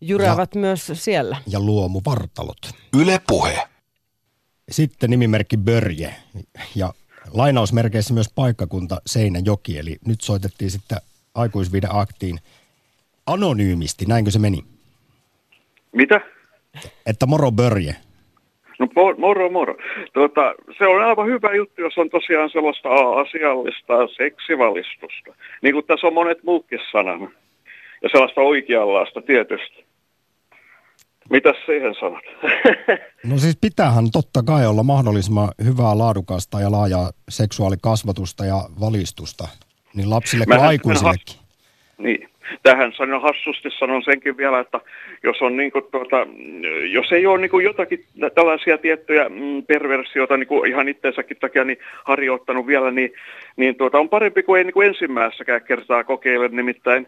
Speaker 3: jyräävät ja, myös siellä.
Speaker 4: Ja luomuvartalot.
Speaker 1: Yle Puhe.
Speaker 4: Sitten nimimerkki Börje ja lainausmerkeissä myös paikkakunta Seinäjoki, eli nyt soitettiin sitten aikuisvideaktiin anonyymisti, näinkö se meni?
Speaker 17: Mitä?
Speaker 4: Että moro Börje.
Speaker 17: No moro moro. Tuota, se on aivan hyvä juttu, jos on tosiaan sellaista asiallista seksivalistusta. Niin kuin tässä on monet muutkin sanat. Ja sellaista oikeanlaista tietysti. Mitäs siihen sanot? [laughs]
Speaker 4: No siis pitäähän totta kai olla mahdollisimman hyvää, laadukasta ja laajaa seksuaalikasvatusta ja valistusta. Niin lapsille kuin aikuisillekin.
Speaker 17: Niin tähän sanon hassusti sanon senkin vielä, että jos, on niin kuin, tuota, jos ei ole niin kuin jotakin tällaisia tiettyjä mm, perversioita niin kuin ihan itsensäkin takia niin harjoittanut vielä, niin, niin tuota, on parempi kuin ei niin kuin ensimmäisessäkään kertaa kokeile. Nimittäin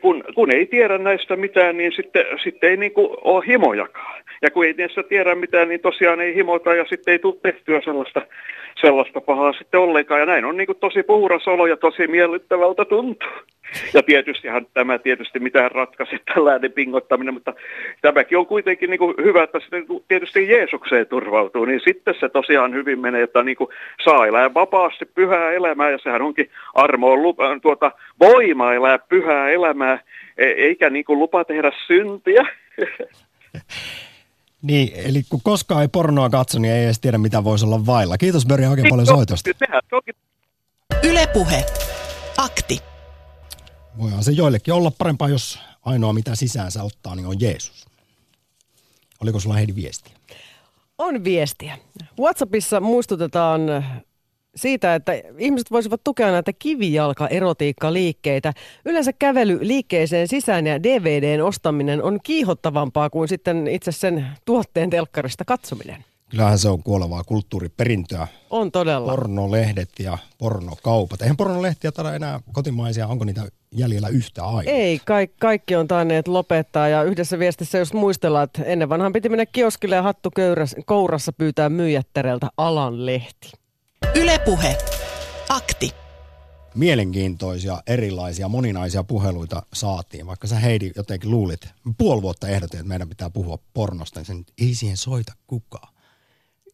Speaker 17: kun, kun ei tiedä näistä mitään, niin sitten, sitten ei niin kuin ole himojakaan. Ja kun ei niistä tiedä mitään, niin tosiaan ei himota ja sitten ei tule tehtyä sellaista, sellaista pahaa sitten ollenkaan. Ja näin on niin kuin tosi puhuras olo ja tosi miellyttävältä tuntuu. Ja tietystihän tämä tietysti mitään ratkaisi tällainen pingottaminen, mutta tämäkin on kuitenkin niin kuin hyvä, että sitten tietysti Jeesukseen turvautuu, niin sitten se tosiaan hyvin menee, että niin kuin saa elää vapaasti pyhää elämää ja sehän onkin armoon lupa, tuota, voima elää pyhää elämää, e- eikä niin kuin lupa tehdä syntiä. [laughs]
Speaker 4: Niin, eli kun koskaan ei pornoa katso, niin ei edes tiedä, mitä voisi olla vailla. Kiitos Beri oikein paljon soitosta.
Speaker 1: Ylepuhe. Akti.
Speaker 4: Voihan se joillekin olla parempaa, jos ainoa mitä sisäänsä ottaa, niin on Jeesus. Oliko sulla Heidi viestiä?
Speaker 3: On viestiä. WhatsAppissa muistutetaan siitä, että ihmiset voisivat tukea näitä kivijalka-erotiikka-liikkeitä. Yleensä kävely liikkeeseen sisään ja DVDn ostaminen on kiihottavampaa kuin sitten itse sen tuotteen telkkarista katsominen.
Speaker 4: Kyllähän se on kuolevaa kulttuuriperintöä.
Speaker 3: On todella.
Speaker 4: Pornolehdet ja pornokaupat. Eihän pornolehtiä taida enää kotimaisia, onko niitä jäljellä yhtä aikaa?
Speaker 3: Ei, kaikki, kaikki on tainneet lopettaa ja yhdessä viestissä jos muistellaan, että ennen vanhan piti mennä kioskille ja hattu kourassa pyytää myyjättäreltä alan lehti.
Speaker 1: Ylepuhe. Akti.
Speaker 4: Mielenkiintoisia, erilaisia, moninaisia puheluita saatiin. Vaikka sä Heidi jotenkin luulit, puoli vuotta ehdotin, että meidän pitää puhua pornosta, niin sen, ei siihen soita kukaan.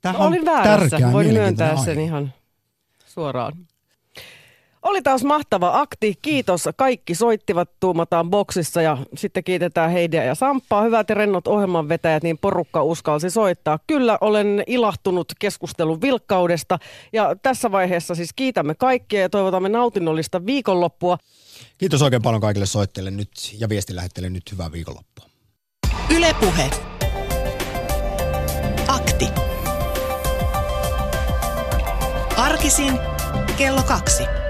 Speaker 3: Tähän no, olin väärässä, voin myöntää sen ihan suoraan. Oli taas mahtava akti. Kiitos. Kaikki soittivat, tuumataan boksissa ja sitten kiitetään Heidiä ja Samppaa. Hyvät ja rennot ohjelmanvetäjät, niin porukka uskalsi soittaa. Kyllä olen ilahtunut keskustelun vilkkaudesta ja tässä vaiheessa siis kiitämme kaikkia ja toivotamme nautinnollista viikonloppua.
Speaker 4: Kiitos oikein paljon kaikille soitteille nyt ja viestilähettele nyt hyvää viikonloppua.
Speaker 1: Ylepuhe. Akti. Arkisin kello kaksi.